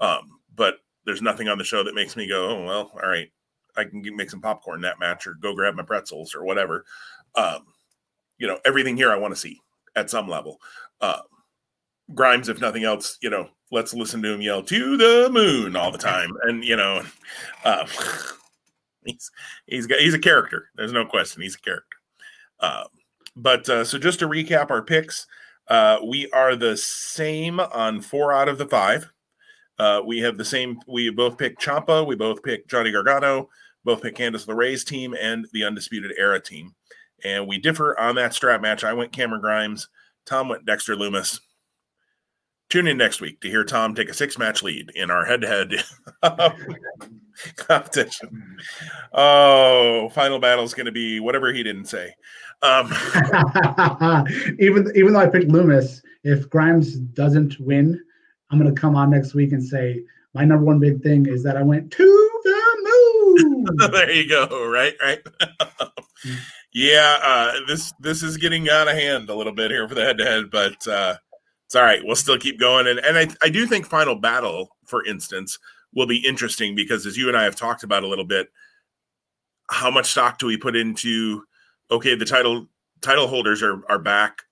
Um, but there's nothing on the show that makes me go, oh well, all right, I can make some popcorn that match or go grab my pretzels or whatever. Um, you know, everything here I want to see at some level. Uh, Grimes, if nothing else, you know, let's listen to him yell to the moon all the time, and you know, um, he's he's got he's a character. There's no question, he's a character. Um, but uh, so just to recap our picks, uh, we are the same on four out of the five. Uh, we have the same. We both picked Ciampa. We both picked Johnny Gargano. Both picked Candice LeRae's team and the Undisputed Era team. And we differ on that strap match. I went Cameron Grimes. Tom went Dexter Lumis. Tune in next week to hear Tom take a six match lead in our head to head competition. Oh, final battle is going to be whatever he didn't say. Um, even even though I picked Loomis, if Grimes doesn't win, I'm gonna come on next week and say my number one big thing is that I went to moon. there you go. Right, right. yeah, uh, this this is getting out of hand a little bit here for the head to head, but uh, it's all right. We'll still keep going, and and I I do think final battle, for instance, will be interesting because as you and I have talked about a little bit, how much stock do we put into? Okay, the title title holders are are back,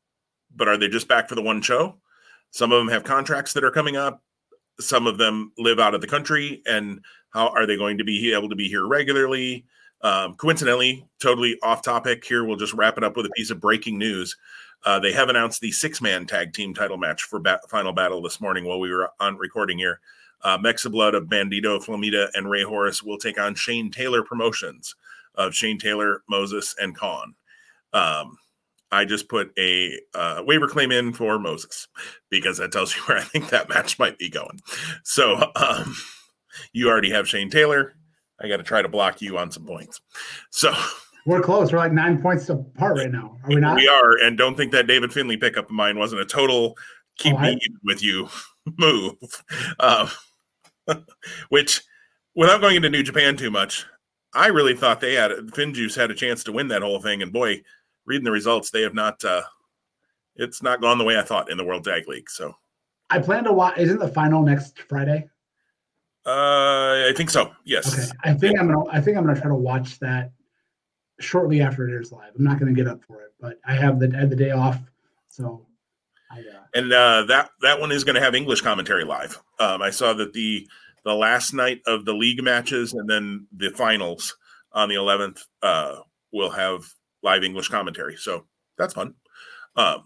but are they just back for the one show? Some of them have contracts that are coming up. Some of them live out of the country, and how are they going to be able to be here regularly? Um, coincidentally, totally off topic here. We'll just wrap it up with a piece of breaking news. Uh, they have announced the six man tag team title match for Final Battle this morning while we were on recording here. Uh, Mexa Blood of Bandido, Flamita, and Rey Horus will take on Shane Taylor Promotions of Shane Taylor, Moses, and Kaun. Um, I just put a uh, waiver claim in for Moses because that tells you where I think that match might be going. So um, you already have Shane Taylor. I got to try to block you on some points. So We're close. We're like nine points apart right now. Are we not? we are, and don't think that David Finlay pickup of mine wasn't a total keep Oh, me even with you move. Um, which, without going into New Japan too much, I really thought they had Finjuice had a chance to win that whole thing, and boy, reading the results, they have not. Uh, it's not gone the way I thought in the World Tag League. So I plan to watch. Isn't the final next Friday? Uh, I think so. Yes. Okay. I think I'm gonna. I think I'm gonna try to watch that shortly after it airs live. I'm not gonna get up for it, but I have the I have the day off, so I. Uh, and uh, that that one is going to have English commentary live. Um, I saw that the the last night of the league matches and then the finals on the 11th uh, will have live English commentary. So that's fun. Um,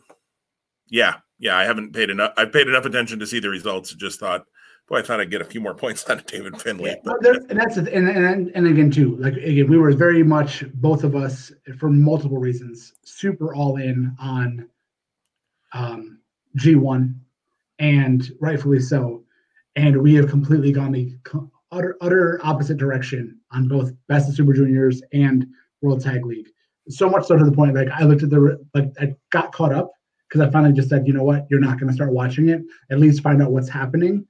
yeah, yeah. I haven't paid enough. I've paid enough attention to see the results. Just thought, boy, I thought I'd get a few more points out of David Finlay. Yeah, but there, and that's and, and and again too. Like again, we were very much both of us for multiple reasons super all in on um, G one, and rightfully so. And we have completely gone the utter utter opposite direction on both Best of Super Juniors and World Tag League. So much so to the point like I looked at the like I got caught up because I finally just said, you know what, you're not going to start watching it. At least find out what's happening.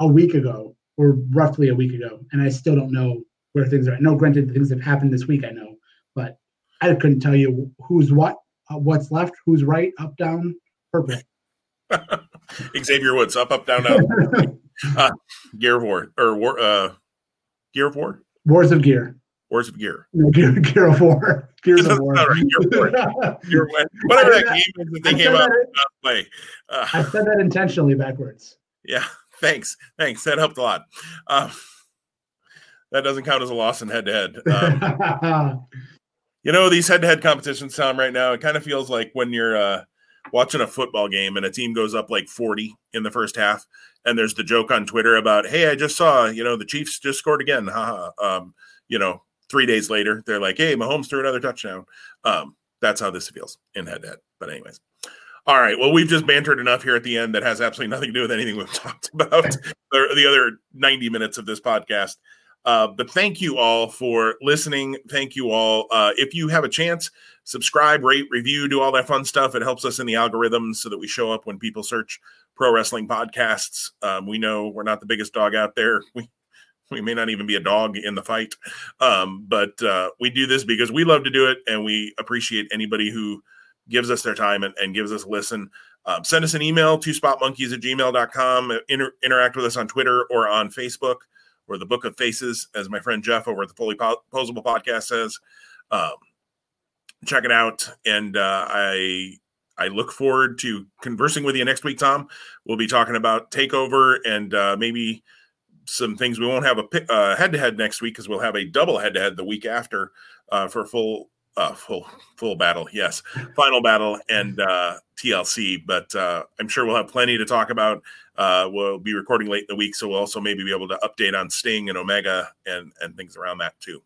A week ago, or roughly a week ago, and I still don't know where things are. No, granted, things have happened this week I know, but I couldn't tell you who's what, uh, what's left, who's right, up, down, purple. Xavier Woods up, up, down, down. Gear of War or War. Uh, Gear of War. Wars of Gear. Wars of Gear. No, Gear, Gear of War. Gears of War. Right, Gear of War. Gear of War. Whatever I that game is that they I came out that- play. Uh, I said that intentionally backwards. Yeah, thanks, thanks. That helped a lot. Um, that doesn't count as a loss in head to head. Um, You know, these head to head competitions, Tom, right now, it kind of feels like when you're uh, watching a football game and a team goes up like 40 in the first half and there's the joke on twitter about hey i just saw you know the chiefs just scored again haha um, you know three days later they're like hey mahomes threw another touchdown um, that's how this feels in head to head but anyways all right. Well, we've just bantered enough here at the end that has absolutely nothing to do with anything we've talked about the, the other 90 minutes of this podcast. Uh, but thank you all for listening. Thank you all. Uh, if you have a chance, subscribe, rate, review, do all that fun stuff. It helps us in the algorithms so that we show up when people search pro wrestling podcasts. Um, we know we're not the biggest dog out there. We we may not even be a dog in the fight, um, but uh, we do this because we love to do it, and we appreciate anybody who gives us their time and, and gives us a listen. Um, send us an email to spotmonkeys at gmail.com. Inter- interact with us on Twitter or on Facebook or the Book of Faces, as my friend Jeff over at the Fully Posable podcast says. Um, check it out, and uh, I I look forward to conversing with you next week, Tom. We'll be talking about Takeover and uh, maybe some things. We won't have a head to head next week because we'll have a double head to head the week after uh, for full uh, full full battle. Yes, final battle and uh, TLC. But uh, I'm sure we'll have plenty to talk about. Uh, we'll be recording late in the week, so we'll also maybe be able to update on Sting and Omega and and things around that too.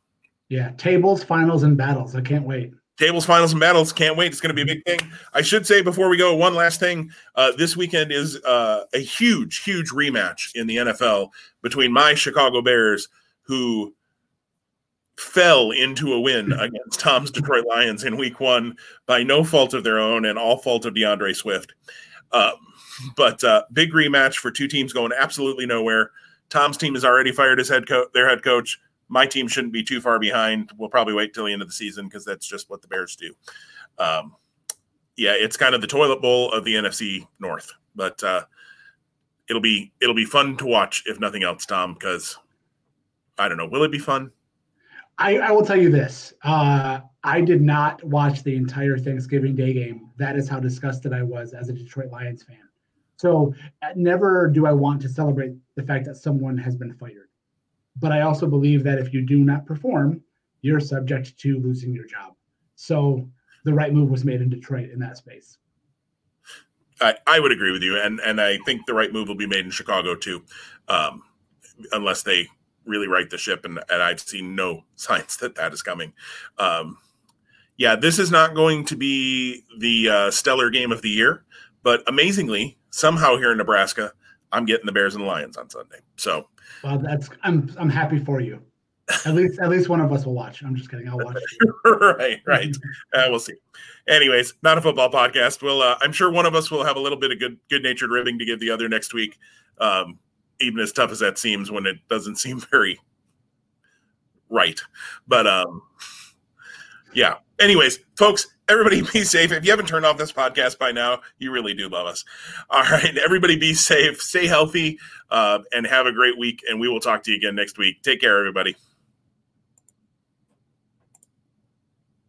Yeah, tables, finals, and battles. I can't wait. Tables, finals, and battles. Can't wait. It's going to be a big thing. I should say before we go, one last thing. Uh, this weekend is uh, a huge, huge rematch in the NFL between my Chicago Bears, who fell into a win against Tom's Detroit Lions in week one by no fault of their own and all fault of D'Andre Swift. Um, but uh, big rematch for two teams going absolutely nowhere. Tom's team has already fired his head coach, their head coach. My team shouldn't be too far behind. We'll probably wait till the end of the season because that's just what the Bears do. Um, yeah, it's kind of the toilet bowl of the NFC North, but uh, it'll be it'll be fun to watch if nothing else, Tom. Because I don't know, will it be fun? I, I will tell you this. Uh, I did not watch the entire Thanksgiving Day game. That is how disgusted I was as a Detroit Lions fan. So uh, never do I want to celebrate the fact that someone has been fired. But I also believe that if you do not perform, you're subject to losing your job. So the right move was made in Detroit in that space. I, I would agree with you, and and I think the right move will be made in Chicago too, um, unless they really right the ship, and, and I've seen no signs that that is coming. Um, yeah, this is not going to be the uh, stellar game of the year, but amazingly, somehow here in Nebraska, I'm getting the Bears and the Lions on Sunday. So, well, that's I'm I'm happy for you. At least at least one of us will watch. I'm just kidding. I'll watch. right, right. Uh, we'll see. Anyways, not a football podcast. Well, uh, I'm sure one of us will have a little bit of good good natured ribbing to give the other next week. Um, even as tough as that seems when it doesn't seem very right. But um yeah. Anyways, folks, everybody be safe. If you haven't turned off this podcast by now, you really do love us. All right. Everybody be safe, stay healthy, uh, and have a great week. And we will talk to you again next week. Take care, everybody.